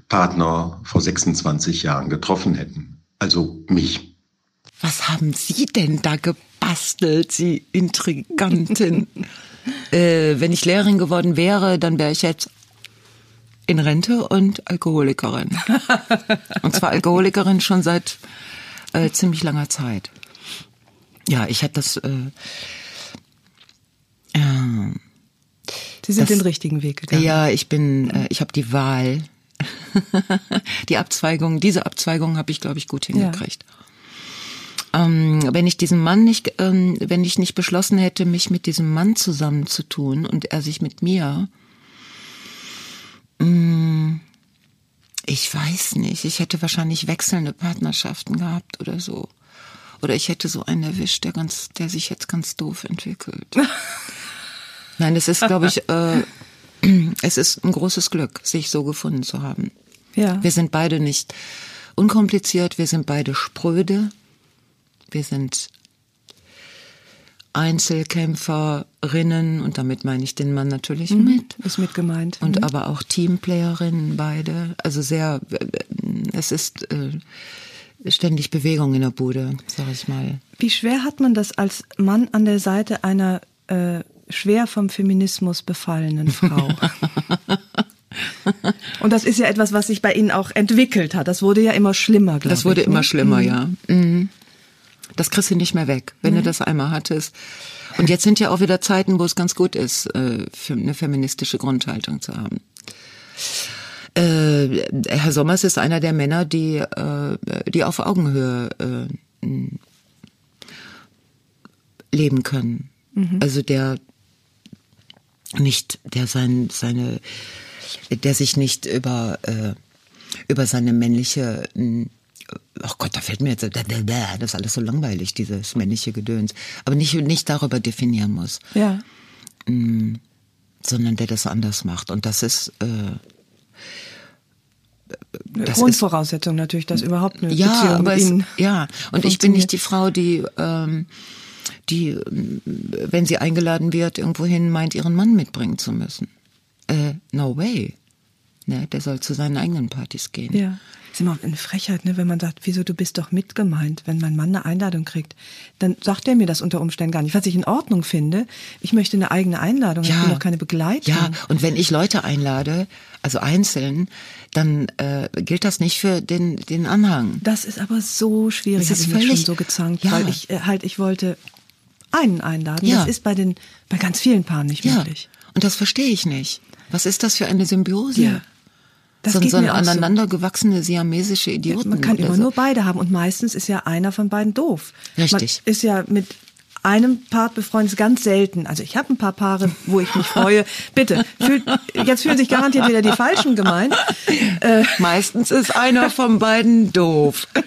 Partner vor 26 Jahren getroffen hätten? Also mich. Was haben Sie denn da gebastelt, Sie Intrigantin? äh, wenn ich Lehrerin geworden wäre, dann wäre ich jetzt in Rente und Alkoholikerin. und zwar Alkoholikerin schon seit äh, ziemlich langer Zeit. Ja, ich habe das. Äh, äh, Sie sind das- den richtigen Weg gegangen. ja, ich bin, äh, ich habe die Wahl. die Abzweigung, diese Abzweigung habe ich, glaube ich, gut hingekriegt. Ähm, wenn ich diesen Mann nicht, ähm, wenn ich nicht beschlossen hätte, mich mit diesem Mann zusammenzutun und er sich mit mir, mh, ich weiß nicht, ich hätte wahrscheinlich wechselnde Partnerschaften gehabt oder so. Oder ich hätte so einen erwischt, der ganz, der sich jetzt ganz doof entwickelt. Nein, es ist, glaube ich, äh, es ist ein großes Glück, sich so gefunden zu haben. Ja. Wir sind beide nicht unkompliziert, wir sind beide spröde, wir sind Einzelkämpferinnen und damit meine ich den Mann natürlich mit. Ist mit gemeint. Und aber auch Teamplayerinnen beide. Also sehr, es ist äh, ständig Bewegung in der Bude, sag ich mal. Wie schwer hat man das als Mann an der Seite einer äh, schwer vom Feminismus befallenen Frau? Und das ist ja etwas, was sich bei Ihnen auch entwickelt hat. Das wurde ja immer schlimmer, glaube ich. Das wurde ne? immer schlimmer, ja. Mhm. Das kriegst du nicht mehr weg, wenn du das einmal hattest. Und jetzt sind ja auch wieder Zeiten, wo es ganz gut ist, äh, eine feministische Grundhaltung zu haben. Äh, Herr Sommers ist einer der Männer, die, äh, die auf Augenhöhe leben können. Also der nicht, der sein, seine, der sich nicht über, über seine männliche, oh Gott, da fällt mir jetzt, das ist alles so langweilig, dieses männliche Gedöns, aber nicht, nicht darüber definieren muss, Ja. sondern der das anders macht. Und das ist, äh, das Grundvoraussetzung natürlich, dass überhaupt eine ja, Beziehung aber es, ja, und ich bin nicht die Frau, die, ähm, die, ähm, wenn sie eingeladen wird, irgendwohin meint, ihren Mann mitbringen zu müssen. Äh, no way. Ne, der soll zu seinen eigenen Partys gehen. Ja. Ist immer eine Frechheit, ne, wenn man sagt, wieso, du bist doch mitgemeint. Wenn mein Mann eine Einladung kriegt, dann sagt er mir das unter Umständen gar nicht. Was ich in Ordnung finde, ich möchte eine eigene Einladung, ich will doch keine Begleitung. Ja, und wenn ich Leute einlade, also einzeln, dann äh, gilt das nicht für den, den Anhang. Das ist aber so schwierig, Das ist mich schon völlig- so gezankt, Ja. weil ich äh, halt, ich wollte einen einladen. Ja. Das ist bei den, bei ganz vielen Paaren nicht Ja, möglich. und das verstehe ich nicht. Was ist das für eine Symbiose? Ja. Das so, so eine mir auch so. aneinander gewachsene siamesische Idioten. Man kann immer so. nur beide haben und meistens ist ja einer von beiden doof. Richtig. Man ist ja mit einem Part befreundet, ist ganz selten. Also ich habe ein paar Paare, wo ich mich freue. Bitte, fühlt, jetzt fühlen sich garantiert wieder die Falschen gemeint. Äh, Meistens ist einer von beiden doof.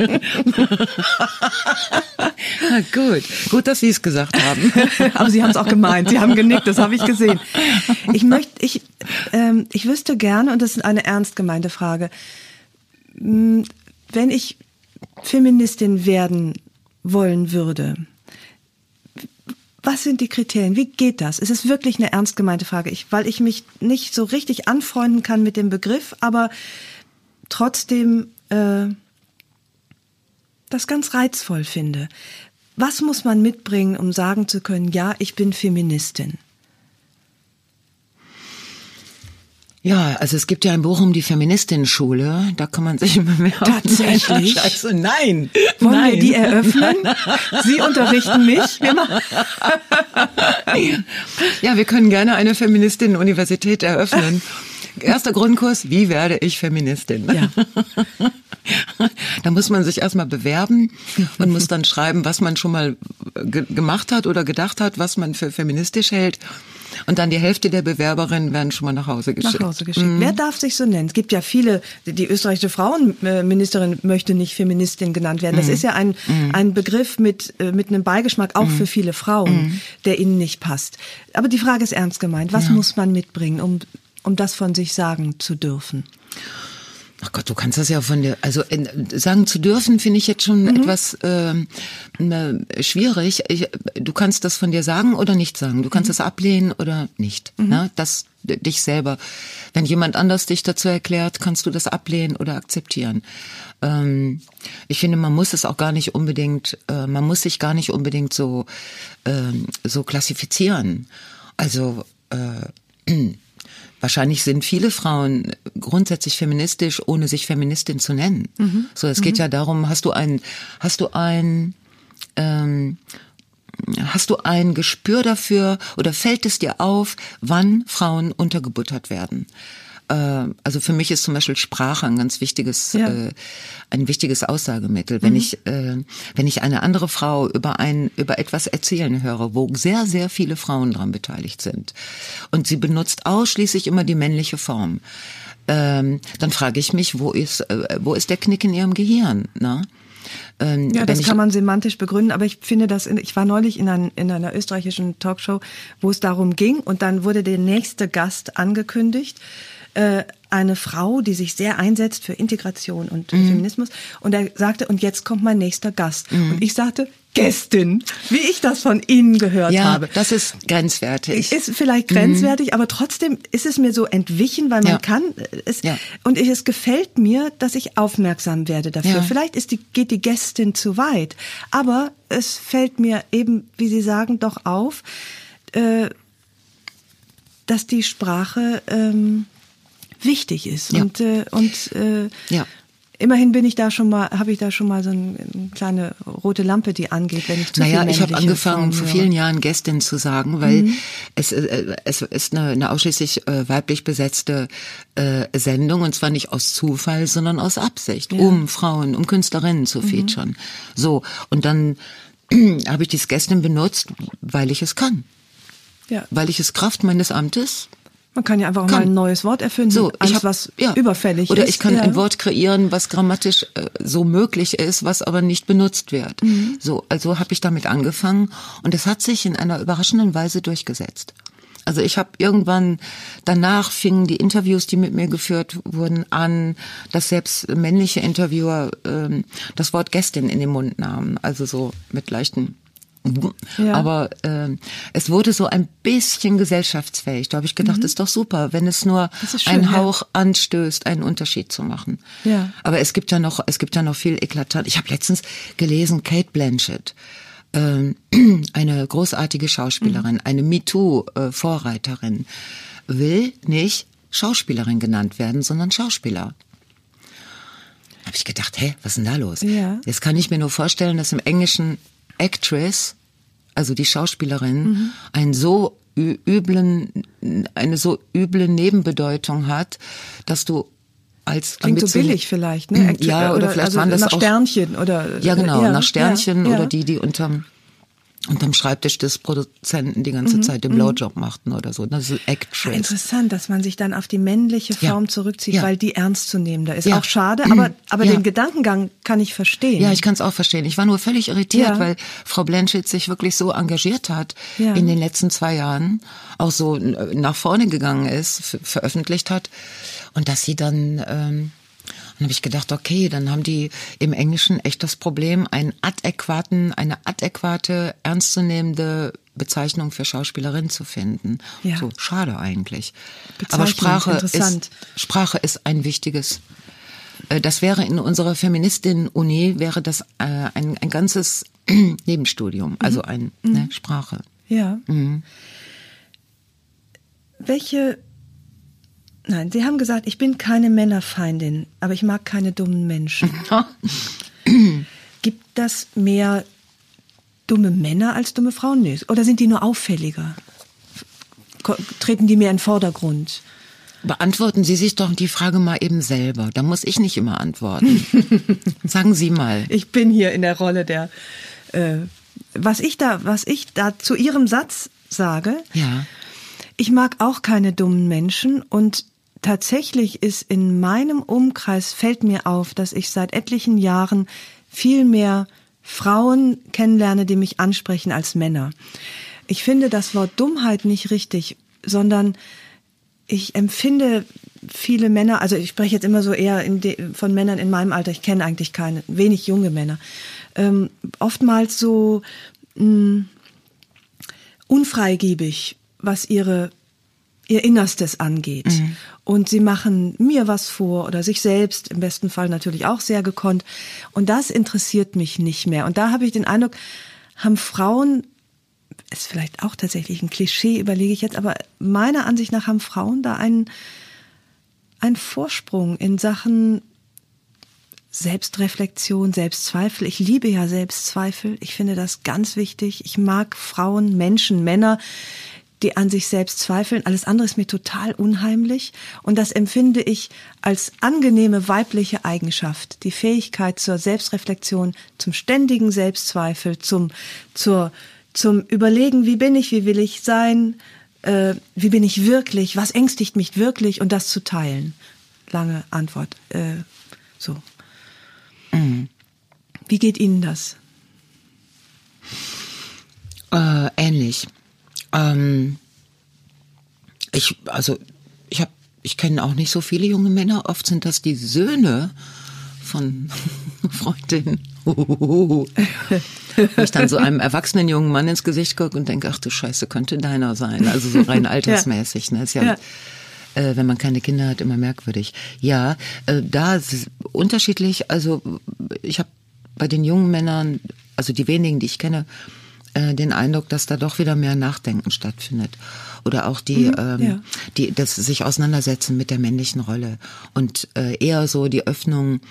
Gut, gut, dass Sie es gesagt haben. aber Sie haben es auch gemeint. Sie haben genickt, das habe ich gesehen. Ich möchte, ich, ähm, ich wüsste gerne, und das ist eine ernst gemeinte Frage, wenn ich Feministin werden wollen würde, was sind die Kriterien? Wie geht das? Es ist wirklich eine ernst gemeinte Frage, ich, weil ich mich nicht so richtig anfreunden kann mit dem Begriff, aber trotzdem äh, das ganz reizvoll finde. Was muss man mitbringen, um sagen zu können, ja, ich bin Feministin? Ja, also es gibt ja in Bochum die Feministinnen-Schule, da kann man sich bewerben. Tatsächlich? Scheiße, nein. Wollen nein. wir die eröffnen? Sie unterrichten mich. Wir ja, wir können gerne eine Feministinnen-Universität eröffnen. Erster Grundkurs, wie werde ich Feministin? Ja. Da muss man sich erstmal bewerben und muss dann schreiben, was man schon mal ge gemacht hat oder gedacht hat, was man für feministisch hält. Und dann die Hälfte der Bewerberinnen werden schon mal nach Hause geschickt. nach Hause geschickt. Mhm. Wer darf sich so nennen? Es gibt ja viele, die österreichische Frauenministerin möchte nicht Feministin genannt werden. Das Mhm. ist ja ein, ein Begriff mit, äh, mit einem Beigeschmack auch für viele Frauen, Mhm. der ihnen nicht passt. Aber die Frage ist ernst gemeint. Was muss man mitbringen, um, um das von sich sagen zu dürfen? Ach Gott, du kannst das ja von der, also äh, sagen zu dürfen, finde ich jetzt schon Mhm. etwas ähm, äh, schwierig. Ich, du kannst das von dir sagen oder nicht sagen. Du kannst Mhm. es ablehnen oder nicht. Ne? Das dich selber. Wenn jemand anders dich dazu erklärt, kannst du das ablehnen oder akzeptieren. Ähm, ich finde, man muss es auch gar nicht unbedingt, äh, man muss sich gar nicht unbedingt so ähm, so klassifizieren. Also äh, Wahrscheinlich sind viele Frauen grundsätzlich feministisch, ohne sich Feministin zu nennen. So, es geht ja darum, hast du ein, hast du ein, ähm, hast du ein Gespür dafür oder fällt es dir auf, wann Frauen untergebuttert werden? Äh, Also für mich ist zum Beispiel Sprache ein ganz wichtiges, Ja. äh, ein wichtiges Aussagemittel. Wenn ich, äh, wenn ich eine andere Frau über ein, über etwas erzählen höre, wo sehr, sehr viele Frauen dran beteiligt sind, und sie benutzt ausschließlich immer die männliche Form, ähm, dann frage ich mich, wo ist, äh, wo ist der Knick in ihrem Gehirn? Ne? Ähm, Ja, das kann man semantisch begründen, aber ich finde das, in, ich war neulich in, ein, in einer österreichischen Talkshow, wo es darum ging und dann wurde der nächste Gast angekündigt, äh, eine Frau, die sich sehr einsetzt für Integration und Mhm. Feminismus und er sagte, und jetzt kommt mein nächster Gast. Und ich sagte, Gästin, wie ich das von Ihnen gehört ja, habe. das ist grenzwertig. Ist vielleicht grenzwertig, aber trotzdem ist es mir so entwichen, weil man Ja. kann es Ja. und es gefällt mir, dass ich aufmerksam werde dafür. Ja. Vielleicht ist die, geht die Gästin zu weit, aber es fällt mir eben, wie Sie sagen, doch auf, äh, dass die Sprache ähm, wichtig ist Ja. und äh, und äh, Ja. Immerhin bin ich da schon mal, habe ich da schon mal so ein, eine kleine rote Lampe, die angeht, wenn ich zu Naja, ich habe angefangen, vor vielen Jahren Gästin zu sagen, weil es, äh, es ist eine, eine ausschließlich äh, weiblich besetzte äh, Sendung und zwar nicht aus Zufall, sondern aus Absicht, um Frauen, um Künstlerinnen zu featuren. So, und dann habe ich dieses Gästin benutzt, weil ich es kann. Ja. Weil ich es Kraft meines Amtes Man kann ja einfach Kann. mal ein neues Wort erfinden, so, eins, ich hab, was ja. überfällig Oder ist. ich kann ja. ein Wort kreieren, was grammatisch äh, so möglich ist, was aber nicht benutzt wird. Mhm. So, also habe ich damit angefangen und es hat sich in einer überraschenden Weise durchgesetzt. Also ich habe irgendwann danach fingen die Interviews, die mit mir geführt wurden, an, dass selbst männliche Interviewer ähm, das Wort Gästin in den Mund nahmen, also so mit leichten Ja. aber ähm, es wurde so ein bisschen gesellschaftsfähig. Da habe ich gedacht, ist doch super, wenn es nur Mhm. Schön, einen ja. Hauch anstößt, einen Unterschied zu machen. Ja. Aber es gibt ja noch, es gibt ja noch viel eklatant. Ich habe letztens gelesen, Kate Blanchett, ähm, eine großartige Schauspielerin, Mhm. eine MeToo-Vorreiterin, will nicht Schauspielerin genannt werden, sondern Schauspieler. Habe ich gedacht, hä, was ist denn da los? Ja. Jetzt kann ich mir nur vorstellen, dass im Englischen Actress, also die Schauspielerin, Mhm. einen so üblen, eine so üble Nebenbedeutung hat, dass du als Klingt so billig vielleicht, ne? Act- Ja, oder, vielleicht also waren das nach auch Sternchen oder ja genau ja, nach Sternchen ja, ja. oder die, die unterm unterm Schreibtisch des Produzenten die Mhm, ganze Zeit den Blowjob machten oder so. Das ist Actress. Interessant, dass man sich dann auf die männliche Ja. Form zurückzieht, Ja. weil die ernstzunehmender ist. Ja. Auch schade, aber, aber Ja. den Gedankengang kann ich verstehen. Ja, ich kann es auch verstehen. Ich war nur völlig irritiert, Ja. weil Frau Blanchett sich wirklich so engagiert hat Ja. in den letzten zwei Jahren, auch so äh, nach vorne gegangen ist, veröffentlicht hat und dass sie dann ähm, dann habe ich gedacht, okay, dann haben die im Englischen echt das Problem, einen adäquaten, eine adäquate, ernstzunehmende Bezeichnung für Schauspielerin zu finden. Ja. So schade eigentlich. Aber Sprache ist Sprache ist ein wichtiges äh, das wäre in unserer Feministin-Uni, wäre das äh, ein, ein ganzes Nebenstudium, also ein ne, Sprache. Ja. Mhm. Welche Nein, Sie haben gesagt, ich bin keine Männerfeindin, aber ich mag keine dummen Menschen. Gibt das mehr dumme Männer als dumme Frauen? Nee. Oder sind die nur auffälliger? Treten die mehr in den Vordergrund? Beantworten Sie sich doch die Frage mal eben selber. Da muss ich nicht immer antworten. Sagen Sie mal. Ich bin hier in der Rolle der, äh, was ich da, was ich da zu Ihrem Satz sage. Ja. Ich mag auch keine dummen Menschen und tatsächlich ist in meinem Umkreis fällt mir auf, dass ich seit etlichen Jahren viel mehr Frauen kennenlerne, die mich ansprechen als Männer. Ich finde das Wort Dummheit nicht richtig, sondern ich empfinde viele Männer, also ich spreche jetzt immer so eher de, von Männern in meinem Alter, ich kenne eigentlich keine, wenig junge Männer, ähm, oftmals so mh, unfreigebig, was ihre ihr Innerstes angeht. Und sie machen mir was vor oder sich selbst, im besten Fall natürlich auch sehr gekonnt. Und das interessiert mich nicht mehr. Und da habe ich den Eindruck, haben Frauen, ist vielleicht auch tatsächlich ein Klischee, überlege ich jetzt, aber meiner Ansicht nach haben Frauen da einen, einen Vorsprung in Sachen Selbstreflexion, Selbstzweifel. Ich liebe ja Selbstzweifel. Ich finde das ganz wichtig. Ich mag Frauen, Menschen, Männer, die an sich selbst zweifeln. Alles andere ist mir total unheimlich. Und das empfinde ich als angenehme weibliche Eigenschaft. Die Fähigkeit zur Selbstreflexion, zum ständigen Selbstzweifel, zum, zur, zum Überlegen, wie bin ich, wie will ich sein, äh, wie bin ich wirklich, was ängstigt mich wirklich und das zu teilen. Lange Antwort. Äh, so. Wie geht Ihnen das? Äh, ähnlich. Ähm, ich, also, ich habe, ich kenne auch nicht so viele junge Männer. Oft sind das die Söhne von Freundinnen. Wo ich dann so einem erwachsenen jungen Mann ins Gesicht gucke und denke, ach du Scheiße, könnte deiner sein. Also so rein altersmäßig. Ne? Ist ja, Ja. Äh, wenn man keine Kinder hat, immer merkwürdig. Ja, äh, da ist es unterschiedlich. Also ich habe bei den jungen Männern, also die wenigen, die ich kenne, äh, den Eindruck, dass da doch wieder mehr Nachdenken stattfindet. Oder auch die, ähm, ja. die das sich auseinandersetzen mit der männlichen Rolle und äh, eher so die Öffnung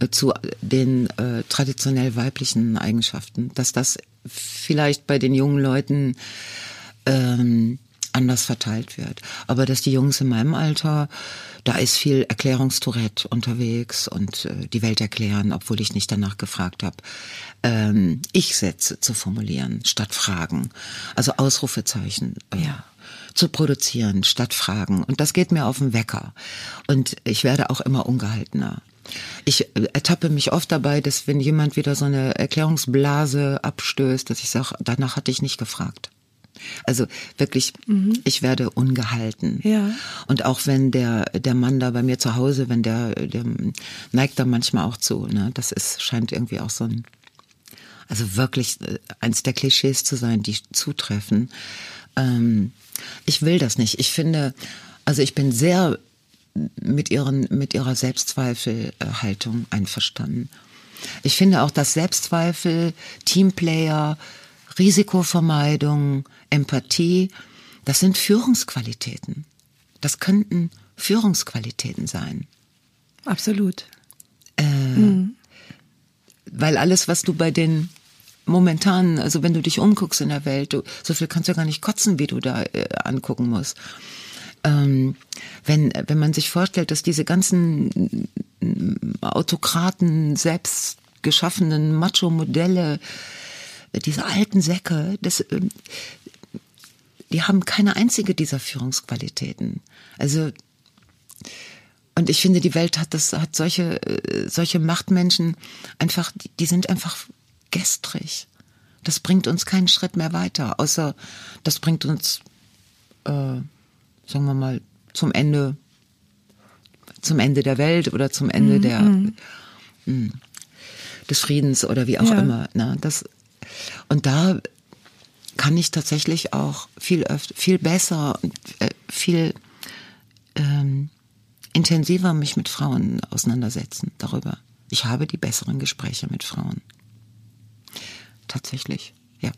äh, zu den äh, traditionell weiblichen Eigenschaften, dass das vielleicht bei den jungen Leuten ähm, anders verteilt wird. Aber dass die Jungs in meinem Alter, da ist viel Erklärungstourette unterwegs und äh, die Welt erklären, obwohl ich nicht danach gefragt habe. Ähm, Ich-Sätze zu formulieren statt Fragen. Also Ausrufezeichen. Äh, Ja. zu produzieren statt Fragen. Und das geht mir auf den Wecker. Und ich werde auch immer ungehaltener. Ich äh, ertappe mich oft dabei, dass wenn jemand wieder so eine Erklärungsblase abstößt, dass ich sage, danach hatte ich nicht gefragt. Also wirklich, ich werde ungehalten. Ja. Und auch wenn der, der Mann da bei mir zu Hause, wenn der, der neigt da manchmal auch zu, ne? Das ist, scheint irgendwie auch so ein, also wirklich äh, eins der Klischees zu sein, die zutreffen. Ähm, ich will das nicht. Ich finde, also ich bin sehr mit ihren mit ihrer Selbstzweifelhaltung einverstanden. Ich finde auch, dass Selbstzweifel, Teamplayer, Risikovermeidung, Empathie, das sind Führungsqualitäten. Das könnten Führungsqualitäten sein. Absolut. Weil alles, was du bei den momentanen, also wenn du dich umguckst in der Welt, du, so viel kannst du ja gar nicht kotzen, wie du da äh, angucken musst. Ähm, wenn, wenn man sich vorstellt, dass diese ganzen mm, Autokraten, selbst geschaffenen Macho-Modelle, äh, diese alten Säcke, das, ähm, die haben keine einzige dieser Führungsqualitäten. Also und ich finde, die Welt hat das, hat solche, äh, solche Machtmenschen einfach, die, sind einfach gestrig. Das bringt uns keinen Schritt mehr weiter, außer das bringt uns, äh, sagen wir mal, zum Ende, zum Ende der Welt oder zum Ende der mh, des Friedens oder wie auch Ja. immer. Ne? Das, und da kann ich tatsächlich auch viel öfter, viel besser, und, äh, viel ähm, intensiver mich mit Frauen auseinandersetzen darüber. Ich habe die besseren Gespräche mit Frauen. Tatsächlich, ja.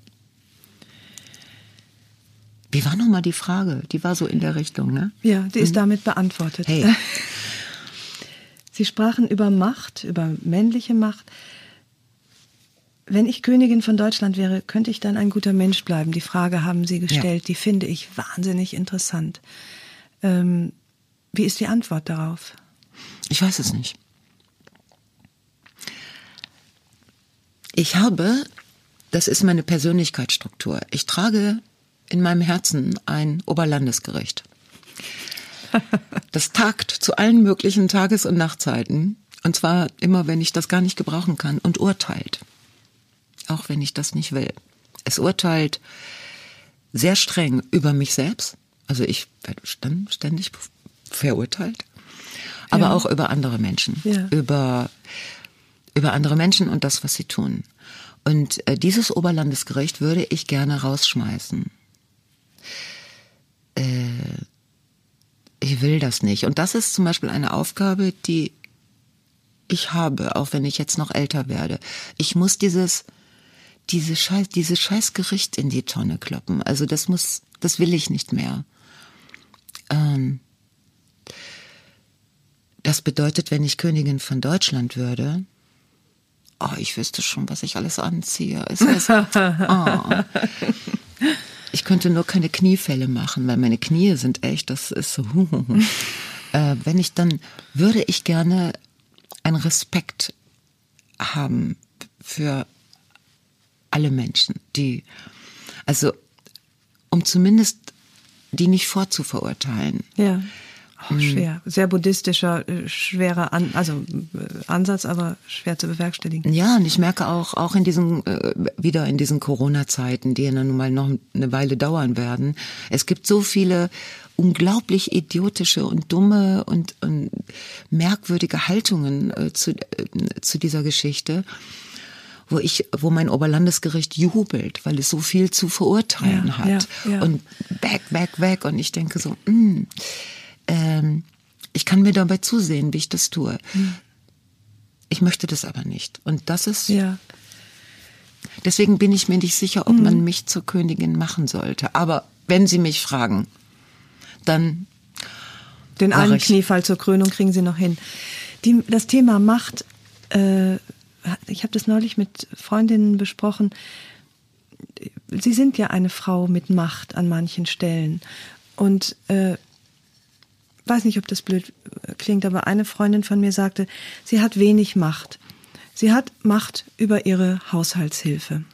Wie war nochmal die Frage? Die war so in der Richtung, ne? Ja, die ist damit beantwortet. Hey. Sie sprachen über Macht, über männliche Macht. Wenn ich Königin von Deutschland wäre, könnte ich dann ein guter Mensch bleiben? Die Frage haben Sie gestellt, die finde ich wahnsinnig interessant. Ähm, wie ist die Antwort darauf? Ich weiß es nicht. Ich habe, das ist meine Persönlichkeitsstruktur, ich trage in meinem Herzen ein Oberlandesgericht. Das tagt zu allen möglichen Tages- und Nachtzeiten. Und zwar immer, wenn ich das gar nicht gebrauchen kann und urteilt. Auch wenn ich das nicht will. Es urteilt sehr streng über mich selbst. Also ich werde ständig verurteilt. Aber Ja. auch über andere Menschen. Ja. Über, über andere Menschen und das, was sie tun. Und äh, dieses Oberlandesgericht würde ich gerne rausschmeißen. Äh, ich will das nicht. Und das ist zum Beispiel eine Aufgabe, die ich habe, auch wenn ich jetzt noch älter werde. Ich muss dieses, diese Scheiß, dieses Scheißgericht in die Tonne kloppen. Also das muss, das will ich nicht mehr. Ähm, das bedeutet, wenn ich Königin von Deutschland würde, oh, ich wüsste schon, was ich alles anziehe. Ist, oh. Ich könnte nur keine Kniefälle machen, weil meine Knie sind echt, das ist so. äh, wenn ich dann, würde ich gerne einen Respekt haben für alle Menschen, die, also, um zumindest die nicht vorzuverurteilen. Ja. Oh, schwer. Sehr buddhistischer, äh, schwerer An also, äh, Ansatz, aber schwer zu bewerkstelligen. Ja, und ich merke auch, auch in diesen, äh, wieder in diesen Corona-Zeiten, die ja nun mal noch eine Weile dauern werden. Es gibt so viele unglaublich idiotische und dumme und, und merkwürdige Haltungen äh, zu, äh, zu dieser Geschichte, wo ich, wo mein Oberlandesgericht jubelt, weil es so viel zu verurteilen Ja, hat. ja, ja. Und weg, weg, weg. Und ich denke so, mh, ähm, ich kann mir dabei zusehen, wie ich das tue. Ich möchte das aber nicht. Und das ist, Ja. deswegen bin ich mir nicht sicher, ob man mich zur Königin machen sollte. Aber wenn Sie mich fragen, dann Den einen. Kniefall zur Krönung kriegen Sie noch hin. Die, das Thema Macht, äh, ich habe das neulich mit Freundinnen besprochen. Sie sind ja eine Frau mit Macht an manchen Stellen. Und äh, weiß nicht, ob das blöd klingt, aber eine Freundin von mir sagte, sie hat wenig Macht. Sie hat Macht über ihre Haushaltshilfe.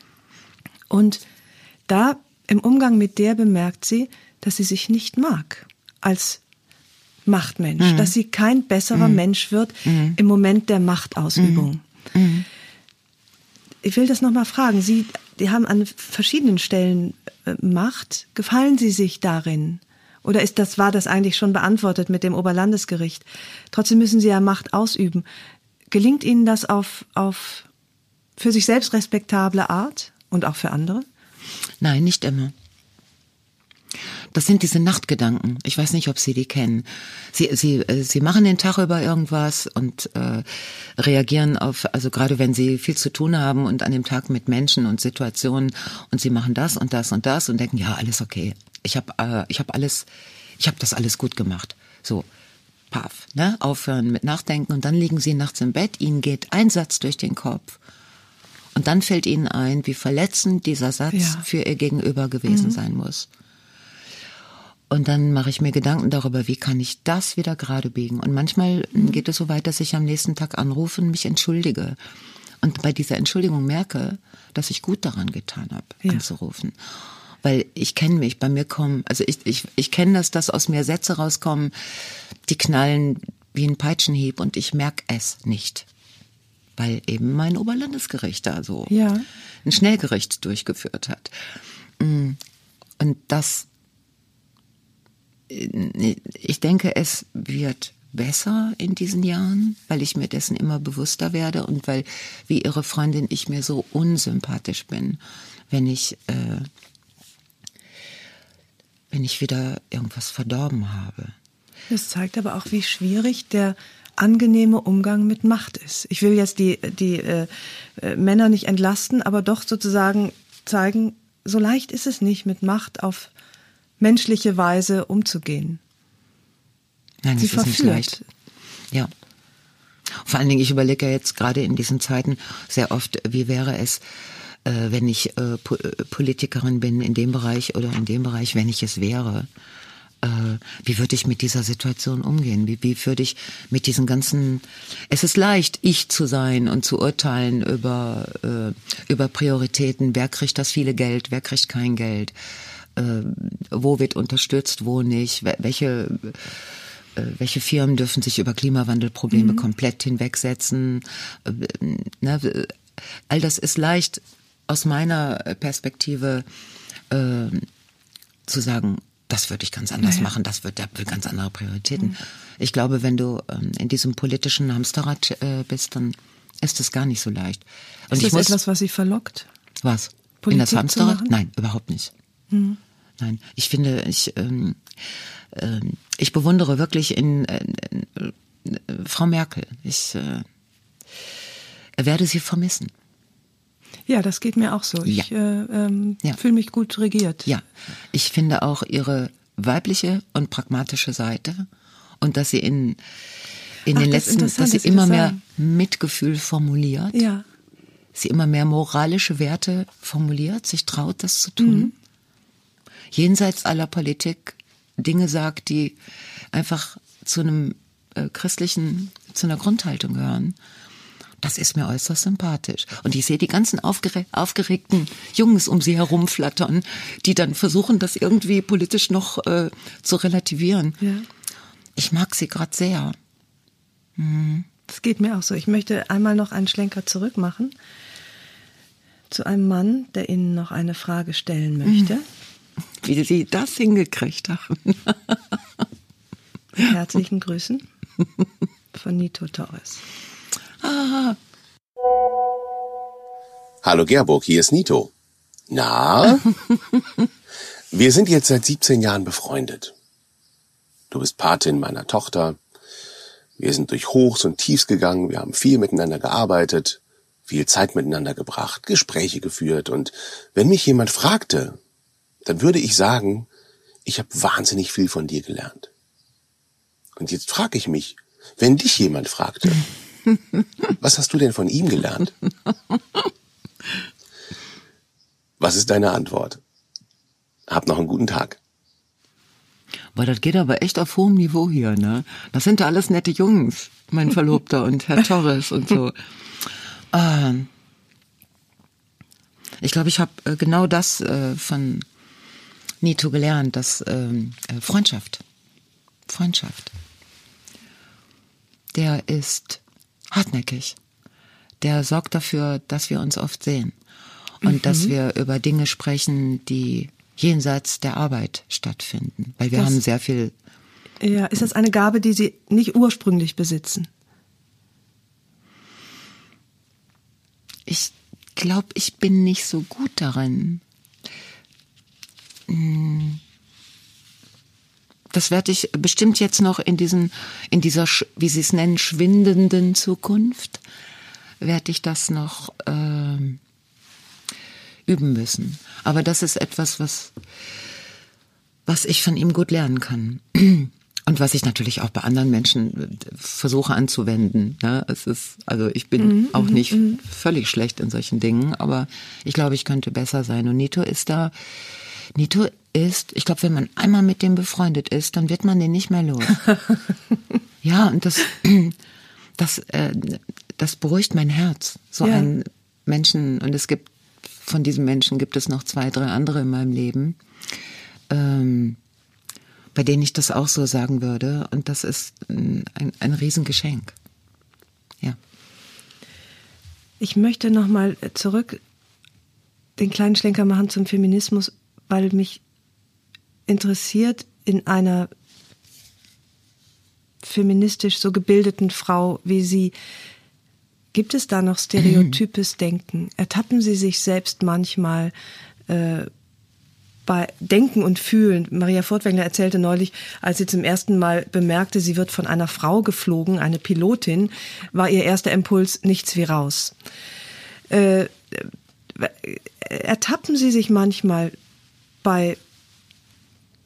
Und da im Umgang mit der bemerkt sie, dass sie sich nicht mag als Machtmensch, dass sie kein besserer Mensch wird im Moment der Machtausübung. Ich will das nochmal fragen. Sie die haben an verschiedenen Stellen äh, Macht. Gefallen Sie sich darin? Oder ist das, war das eigentlich schon beantwortet mit dem Oberlandesgericht? Trotzdem müssen Sie ja Macht ausüben. Gelingt Ihnen das auf, auf für sich selbst respektable Art und auch für andere? Nein, nicht immer. Das sind diese Nachtgedanken. Ich weiß nicht, ob Sie die kennen. Sie, Sie, äh, Sie machen den Tag über irgendwas und äh, reagieren auf, also gerade wenn Sie viel zu tun haben und an dem Tag mit Menschen und Situationen und Sie machen das und das und das und denken, ja, alles okay. Ich habe äh, ich hab alles, ich habe das alles gut gemacht. So, paff, ne? Aufhören mit Nachdenken und dann liegen Sie nachts im Bett, Ihnen geht ein Satz durch den Kopf. Und dann fällt Ihnen ein, wie verletzend dieser Satz Ja. für Ihr Gegenüber gewesen sein muss. Und dann mache ich mir Gedanken darüber, wie kann ich das wieder gerade biegen. Und manchmal geht es so weit, dass ich am nächsten Tag anrufe und mich entschuldige. Und bei dieser Entschuldigung merke, dass ich gut daran getan habe, Ja. anzurufen. Weil ich kenne mich, bei mir kommen, also ich, ich, ich kenne das, dass aus mir Sätze rauskommen, die knallen wie ein Peitschenhieb und ich merke es nicht. Weil eben mein Oberlandesgericht da so Ja. ein Schnellgericht durchgeführt hat. Mm. Und das, ich denke, es wird besser in diesen Jahren, weil ich mir dessen immer bewusster werde und weil, wie Ihre Freundin, ich mir so unsympathisch bin, wenn ich, äh, wenn ich wieder irgendwas verdorben habe. Das zeigt aber auch, wie schwierig der angenehme Umgang mit Macht ist. Ich will jetzt die, die äh, äh, Männer nicht entlasten, aber doch sozusagen zeigen, so leicht ist es nicht, mit Macht auf menschliche Weise umzugehen. Nein, Sie es ist nicht verführt. leicht. Ja. Vor allen Dingen, ich überlege ja jetzt gerade in diesen Zeiten sehr oft, wie wäre es, äh, wenn ich äh, äh, Politikerin bin in dem Bereich oder in dem Bereich, wenn ich es wäre. Wie würde ich mit dieser Situation umgehen? Wie, wie würde ich mit diesen ganzen... Es ist leicht, ich zu sein und zu urteilen über, über Prioritäten. Wer kriegt das viele Geld? Wer kriegt kein Geld? Äh, wo wird unterstützt, wo nicht? Wel- Welche äh, welche Firmen dürfen sich über Klimawandelprobleme komplett hinwegsetzen. Äh, Ne, all das ist leicht aus meiner Perspektive äh, zu sagen, das würde ich ganz anders machen, das wird, der ganz andere Prioritäten. Ich glaube, wenn du ähm, in diesem politischen Hamsterrad äh, bist, dann ist es gar nicht so leicht. Und Ist das muss, etwas, was Sie verlockt? was? Politik in das Hamsterrad? Nein, überhaupt nicht. Nein, ich finde, ich, ähm, ähm, ich bewundere wirklich in, äh, äh, Frau Merkel. Ich äh, werde sie vermissen. Ja, das geht mir auch so. Ich äh, ähm, Ja. fühle mich gut regiert. Ja, ich finde auch ihre weibliche und pragmatische Seite und dass sie in in Ach, den das letzten, dass sie immer mehr. Mitgefühl formuliert, Ja. sie immer mehr moralische Werte formuliert, sich traut, das zu tun. Jenseits aller Politik Dinge sagt, die einfach zu einem äh, christlichen, zu einer Grundhaltung gehören. Das ist mir äußerst sympathisch. Und ich sehe die ganzen aufgere aufgeregten Jungs um sie herumflattern, die dann versuchen, das irgendwie politisch noch äh, zu relativieren. Ja. Ich mag sie gerade sehr. Das geht mir auch so. Ich möchte einmal noch einen Schlenker zurück machen zu einem Mann, der Ihnen noch eine Frage stellen möchte. Wie sie das hingekriegt haben. Mit herzlichen Grüßen von Nito Torres. Hallo Gerburg, hier ist Nito. Na? Wir sind jetzt seit 17 Jahren befreundet. Du bist Patin meiner Tochter. Wir sind durch Hochs und Tiefs gegangen, wir haben viel miteinander gearbeitet, viel Zeit miteinander gebracht, Gespräche geführt und wenn mich jemand fragte, dann würde ich sagen, ich habe wahnsinnig viel von dir gelernt. Und jetzt frage ich mich, wenn dich jemand fragte, was hast du denn von ihm gelernt? Was ist deine Antwort? Hab noch einen guten Tag. Boah, das geht aber echt auf hohem Niveau hier, ne? Das sind ja alles nette Jungs, mein Verlobter und Herr Torres und so. Ähm, ich glaube, ich habe äh, genau das äh, von Nito gelernt, dass ähm, äh, Freundschaft, Freundschaft, der ist hartnäckig. Der sorgt dafür, dass wir uns oft sehen und dass wir über Dinge sprechen, die jenseits der Arbeit stattfinden, weil wir Das- haben sehr viel Ja, ist das eine Gabe, die Sie nicht ursprünglich besitzen? Ich glaube, ich bin nicht so gut darin. Hm. Das werde ich bestimmt jetzt noch in diesen, in dieser, wie Sie es nennen, schwindenden Zukunft, werde ich das noch ähm, üben müssen. Aber das ist etwas, was, was ich von ihm gut lernen kann. Und was ich natürlich auch bei anderen Menschen äh, versuche anzuwenden. Ne? Es ist, also ich bin auch nicht völlig schlecht in solchen Dingen, aber ich glaube, ich könnte besser sein. Und Nito ist da, Nito ist, ich glaube, wenn man einmal mit dem befreundet ist, dann wird man den nicht mehr los. ja, und das, das, äh, das beruhigt mein Herz. So Ja. einen Menschen, und es gibt, von diesem Menschen gibt es noch zwei, drei andere in meinem Leben. Ähm, bei denen ich das auch so sagen würde. Und das ist ein, ein, ein Riesengeschenk. Ja. Ich möchte nochmal zurück den kleinen Schlenker machen zum Feminismus, weil mich interessiert in einer feministisch so gebildeten Frau wie Sie, gibt es da noch stereotypes Denken? Ertappen Sie sich selbst manchmal äh, bei Denken und Fühlen. Maria Furtwängler erzählte neulich, als sie zum ersten Mal bemerkte, sie wird von einer Frau geflogen, eine Pilotin, war ihr erster Impuls nichts wie raus. Äh, ertappen Sie sich manchmal bei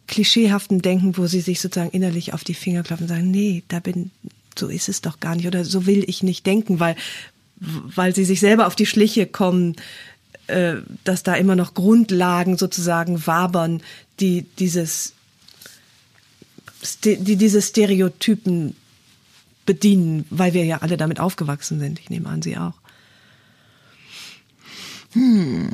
klischeehaften Denken, wo sie sich sozusagen innerlich auf die Finger klopfen und sagen, nee, da bin, so ist es doch gar nicht oder so will ich nicht denken, weil, weil sie sich selber auf die Schliche kommen, äh, dass da immer noch Grundlagen sozusagen wabern, die dieses, die diese Stereotypen bedienen, weil wir ja alle damit aufgewachsen sind. Ich nehme an, Sie auch. Hm.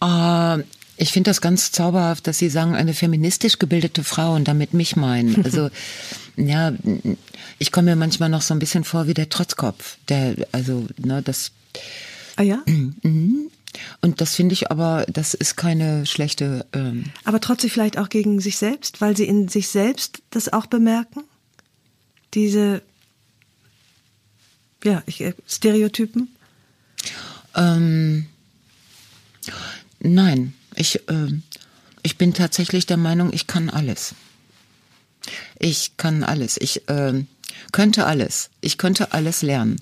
Äh, ich finde das ganz zauberhaft, dass Sie sagen, eine feministisch gebildete Frau und damit mich meinen. Also, ja, ich komme mir manchmal noch so ein bisschen vor wie der Trotzkopf. Der, also, ne, das. Ah ja? Mhm. Und das finde ich aber, das ist keine schlechte. Ähm aber trotzdem vielleicht auch gegen sich selbst, weil sie in sich selbst das auch bemerken? Diese, ja, ich, äh, Stereotypen? Ähm, nein, ich, äh, ich bin tatsächlich der Meinung, ich kann alles. Ich kann alles. Ich äh, könnte alles. Ich könnte alles lernen.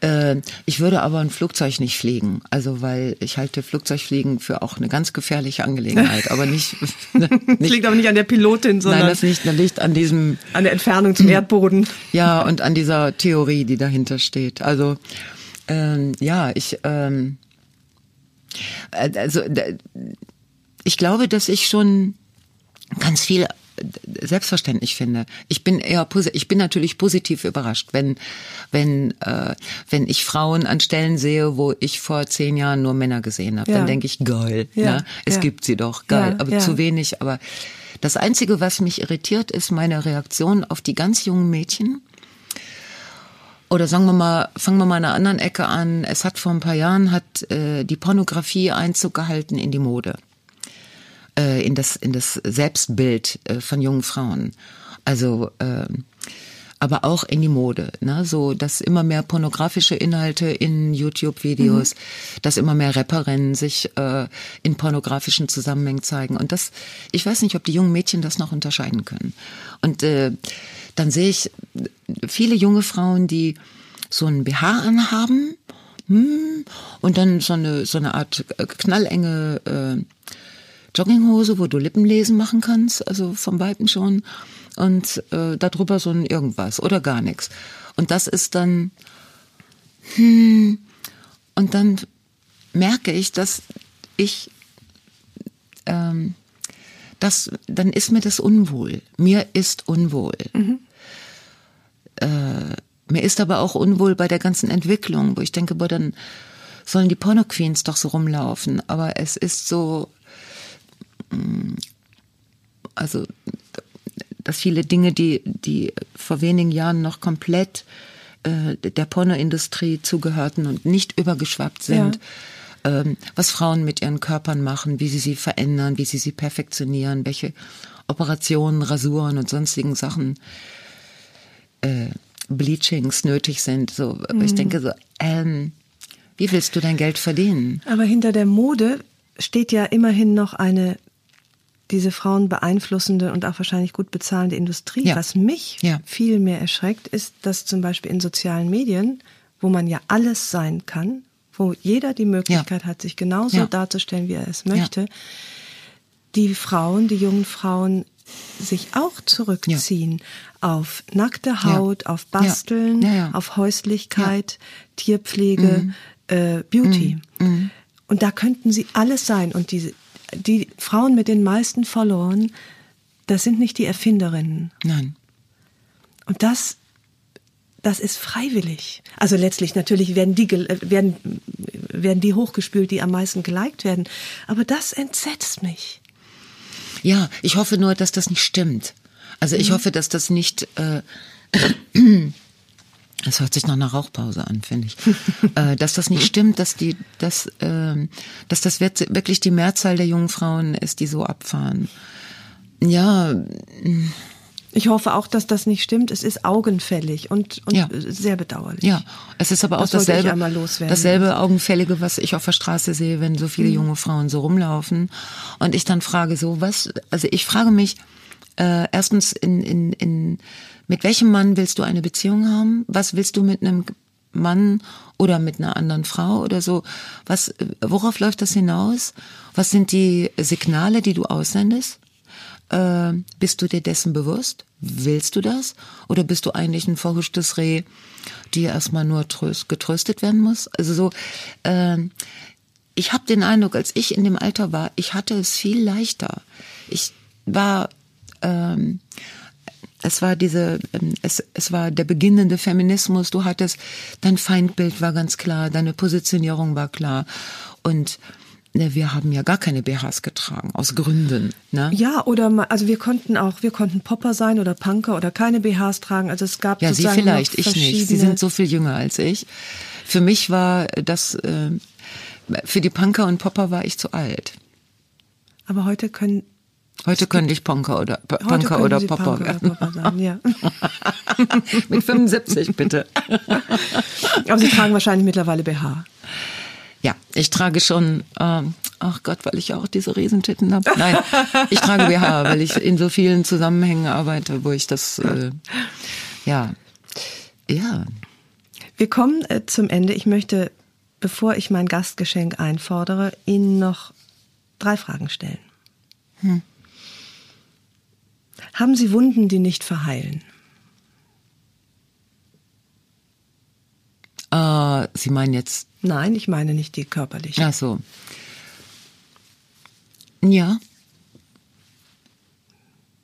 Äh, ich würde aber ein Flugzeug nicht fliegen, also weil ich halte Flugzeugfliegen für auch eine ganz gefährliche Angelegenheit, aber nicht. nicht das liegt aber nicht an der Pilotin, sondern nein, das liegt, das liegt an diesem an der Entfernung zum Erdboden. Ja und an dieser Theorie, die dahinter steht. Also ähm, ja, ich ähm, äh, also ich glaube, dass ich schon ganz viel selbstverständlich finde. Ich bin eher ich bin natürlich positiv überrascht, wenn wenn äh, wenn ich Frauen an Stellen sehe, wo ich vor zehn Jahren nur Männer gesehen habe, ja. dann denke ich geil. Ja, ne? Es ja. gibt sie doch geil, aber zu wenig. Aber das einzige, was mich irritiert, ist meine Reaktion auf die ganz jungen Mädchen. Oder sagen wir mal, fangen wir mal an einer anderen Ecke an. Es hat vor ein paar Jahren hat äh, die Pornografie Einzug gehalten in die Mode äh, in das in das Selbstbild äh, von jungen Frauen. Also äh, aber auch in die Mode, ne? so dass immer mehr pornografische Inhalte in YouTube-Videos, mhm. dass immer mehr Rapperinnen sich äh, in pornografischen Zusammenhängen zeigen und das, ich weiß nicht, ob die jungen Mädchen das noch unterscheiden können. Und äh, dann sehe ich viele junge Frauen, die so ein BH anhaben hm, und dann so eine so eine Art knallenge äh, Jogginghose, wo du Lippenlesen machen kannst, also vom Weiten schon. Und äh, darüber so ein irgendwas oder gar nichts. Und das ist dann, hm, und dann merke ich, dass ich, ähm, das, dann ist mir das unwohl. Mir ist unwohl. Mhm. Äh, mir ist aber auch unwohl bei der ganzen Entwicklung, wo ich denke, boah, dann sollen die Porno-Queens doch so rumlaufen. Aber es ist so, also dass viele Dinge, die, die vor wenigen Jahren noch komplett äh, der Pornoindustrie zugehörten und nicht übergeschwappt sind, ja. ähm, was Frauen mit ihren Körpern machen, wie sie sie verändern, wie sie sie perfektionieren, welche Operationen, Rasuren und sonstigen Sachen, äh, Bleachings nötig sind. So, mhm. ich denke so, ähm, wie willst du dein Geld verdienen? Aber hinter der Mode steht ja immerhin noch eine diese Frauen beeinflussende und auch wahrscheinlich gut bezahlende Industrie. Ja. Was mich ja. viel mehr erschreckt, ist, dass zum Beispiel in sozialen Medien, wo man ja alles sein kann, wo jeder die Möglichkeit ja. hat, sich genauso darzustellen, wie er es möchte, die Frauen, die jungen Frauen sich auch zurückziehen auf nackte Haut, auf Basteln, auf Häuslichkeit, Tierpflege, mhm. äh, Beauty. Mhm. mhm. Und da könnten sie alles sein. Und diese die Frauen mit den meisten Followern, das sind nicht die Erfinderinnen. Nein. Und das, das ist freiwillig. Also letztlich natürlich werden die, werden, werden die hochgespült, die am meisten geliked werden. Aber das entsetzt mich. Ja, ich hoffe nur, dass das nicht stimmt. Also ich mhm. hoffe, dass das nicht, äh, das hört sich nach einer Rauchpause an, finde ich. äh, dass das nicht stimmt, dass die, dass, äh, dass das wirklich die Mehrzahl der jungen Frauen ist, die so abfahren. Ja. Ich hoffe auch, dass das nicht stimmt. Es ist augenfällig und, und ja. sehr bedauerlich. Ja, es ist aber auch das dasselbe, dasselbe Augenfällige, was ich auf der Straße sehe, wenn so viele mhm. junge Frauen so rumlaufen. Und ich dann frage so, was, also ich frage mich, äh, erstens in, in, in mit welchem Mann willst du eine Beziehung haben? Was willst du mit einem Mann oder mit einer anderen Frau oder so. Was, worauf läuft das hinaus? Was sind die Signale, die du aussendest? Äh, bist du dir dessen bewusst? Willst du das? Oder bist du eigentlich ein verhuschtes Reh, die erstmal nur tröst, getröstet werden muss? Also so, äh, ich habe den Eindruck, als ich in dem Alter war, ich hatte es viel leichter. Ich war, ähm, es war diese, ähm, es, es war der beginnende Feminismus. Du hattest, dein Feindbild war ganz klar, deine Positionierung war klar und Ne, wir haben ja gar keine BHs getragen, aus Gründen. Ne? Ja, oder also wir konnten auch, wir konnten Popper sein oder Punker oder keine BHs tragen. Also es gab Ja, Sie vielleicht, ich nicht. Sie sind so viel jünger als ich. Für mich war das, äh, für die Punker und Popper war ich zu alt. Aber heute können Heute könnte ich Punker oder Punker oder Popper werden. Ja. Mit 75 bitte. Aber Sie tragen wahrscheinlich mittlerweile BH. Ja, ich trage schon, ähm, ach Gott, weil ich ja auch diese Riesentitten habe. Nein, ich trage BH, weil ich in so vielen Zusammenhängen arbeite, wo ich das, äh, ja, ja. Wir kommen äh, zum Ende. Ich möchte, bevor ich mein Gastgeschenk einfordere, Ihnen noch drei Fragen stellen. Hm. Haben Sie Wunden, die nicht verheilen? Äh, Sie meinen jetzt Nein, ich meine nicht die körperliche. Ach so. Ja.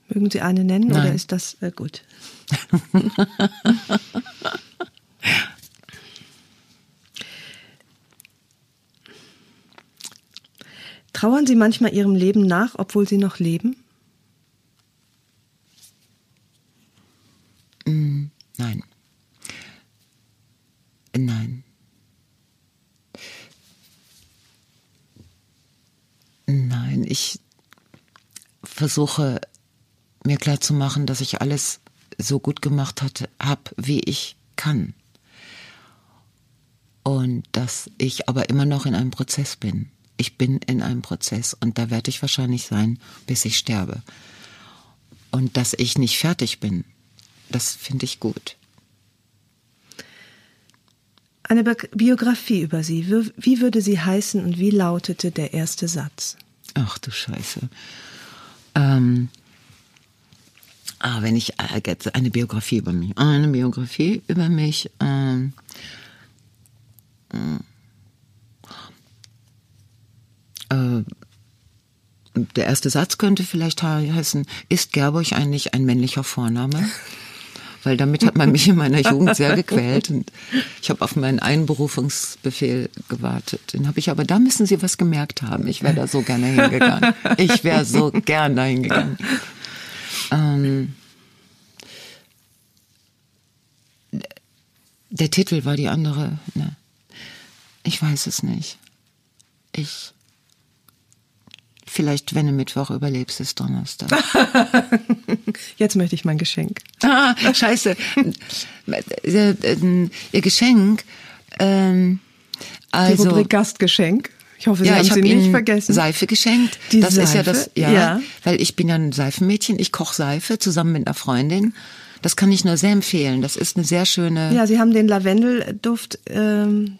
Mögen Sie eine nennen Nein. oder ist das äh, gut? Trauern Sie manchmal Ihrem Leben nach, obwohl Sie noch leben? Nein. Nein. Nein, ich versuche mir klar zu machen, dass ich alles so gut gemacht habe, wie ich kann. Und dass ich aber immer noch in einem Prozess bin. Ich bin in einem Prozess und da werde ich wahrscheinlich sein, bis ich sterbe. Und dass ich nicht fertig bin, das finde ich gut. Eine Biografie über Sie. Wie würde sie heißen und wie lautete der erste Satz? Ach du Scheiße. Ähm, ah, wenn ich äh, eine Biografie über mich, eine Biografie über mich. Ähm, äh, der erste Satz könnte vielleicht heißen: Ist Gerburg eigentlich ein männlicher Vorname? weil damit hat man mich in meiner Jugend sehr gequält und ich habe auf meinen Einberufungsbefehl gewartet. Den habe ich aber, da müssen Sie was gemerkt haben. Ich wäre da so gerne hingegangen. Ich wäre so gern da hingegangen. Ähm, der Titel war die andere. Ne? Ich weiß es nicht. Ich Vielleicht, wenn du Mittwoch überlebst, ist Donnerstag. Jetzt möchte ich mein Geschenk. Ah, scheiße. Ihr Geschenk, ähm, also. Die Rubrik Gastgeschenk. Ich hoffe, Sie ja, haben sie nicht vergessen. Seife geschenkt. Die das Seife? ist ja das, ja, ja, weil ich bin ja ein Seifenmädchen. Ich koche Seife zusammen mit einer Freundin. Das kann ich nur sehr empfehlen. Das ist eine sehr schöne. Ja, Sie haben den Lavendelduft ähm,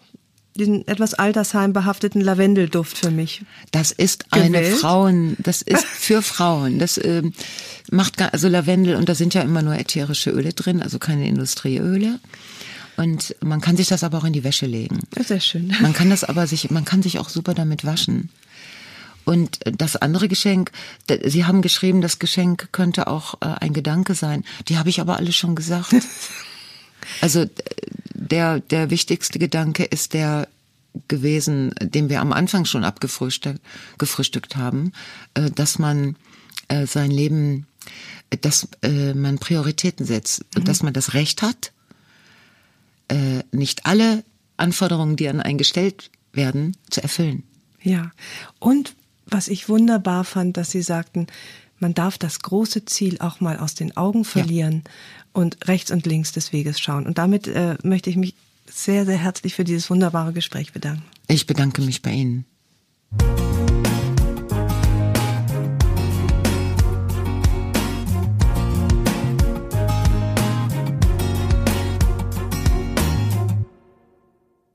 diesen etwas altersheimbehafteten Lavendelduft für mich. Das ist eine gewählt. Frauen, das ist für Frauen. Das äh, macht gar, also Lavendel und da sind ja immer nur ätherische Öle drin, also keine Industrieöle. Und man kann sich das aber auch in die Wäsche legen. Sehr schön. Man kann das aber sich, man kann sich auch super damit waschen. Und das andere Geschenk, Sie haben geschrieben, das Geschenk könnte auch äh, ein Gedanke sein. Die habe ich aber alle schon gesagt. Also der, der wichtigste Gedanke ist der gewesen, den wir am Anfang schon abgefrühstückt gefrühstückt haben, äh, dass man äh, sein Leben, dass äh, man Prioritäten setzt und mhm. dass man das Recht hat, nicht alle Anforderungen, die an einen gestellt werden, zu erfüllen. Ja, und was ich wunderbar fand, dass Sie sagten, man darf das große Ziel auch mal aus den Augen verlieren ja. Und rechts und links des Weges schauen. Und damit äh, möchte ich mich sehr, sehr herzlich für dieses wunderbare Gespräch bedanken. Ich bedanke mich bei Ihnen.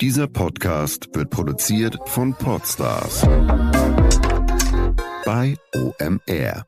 Dieser Podcast wird produziert von Podstars bei OMR.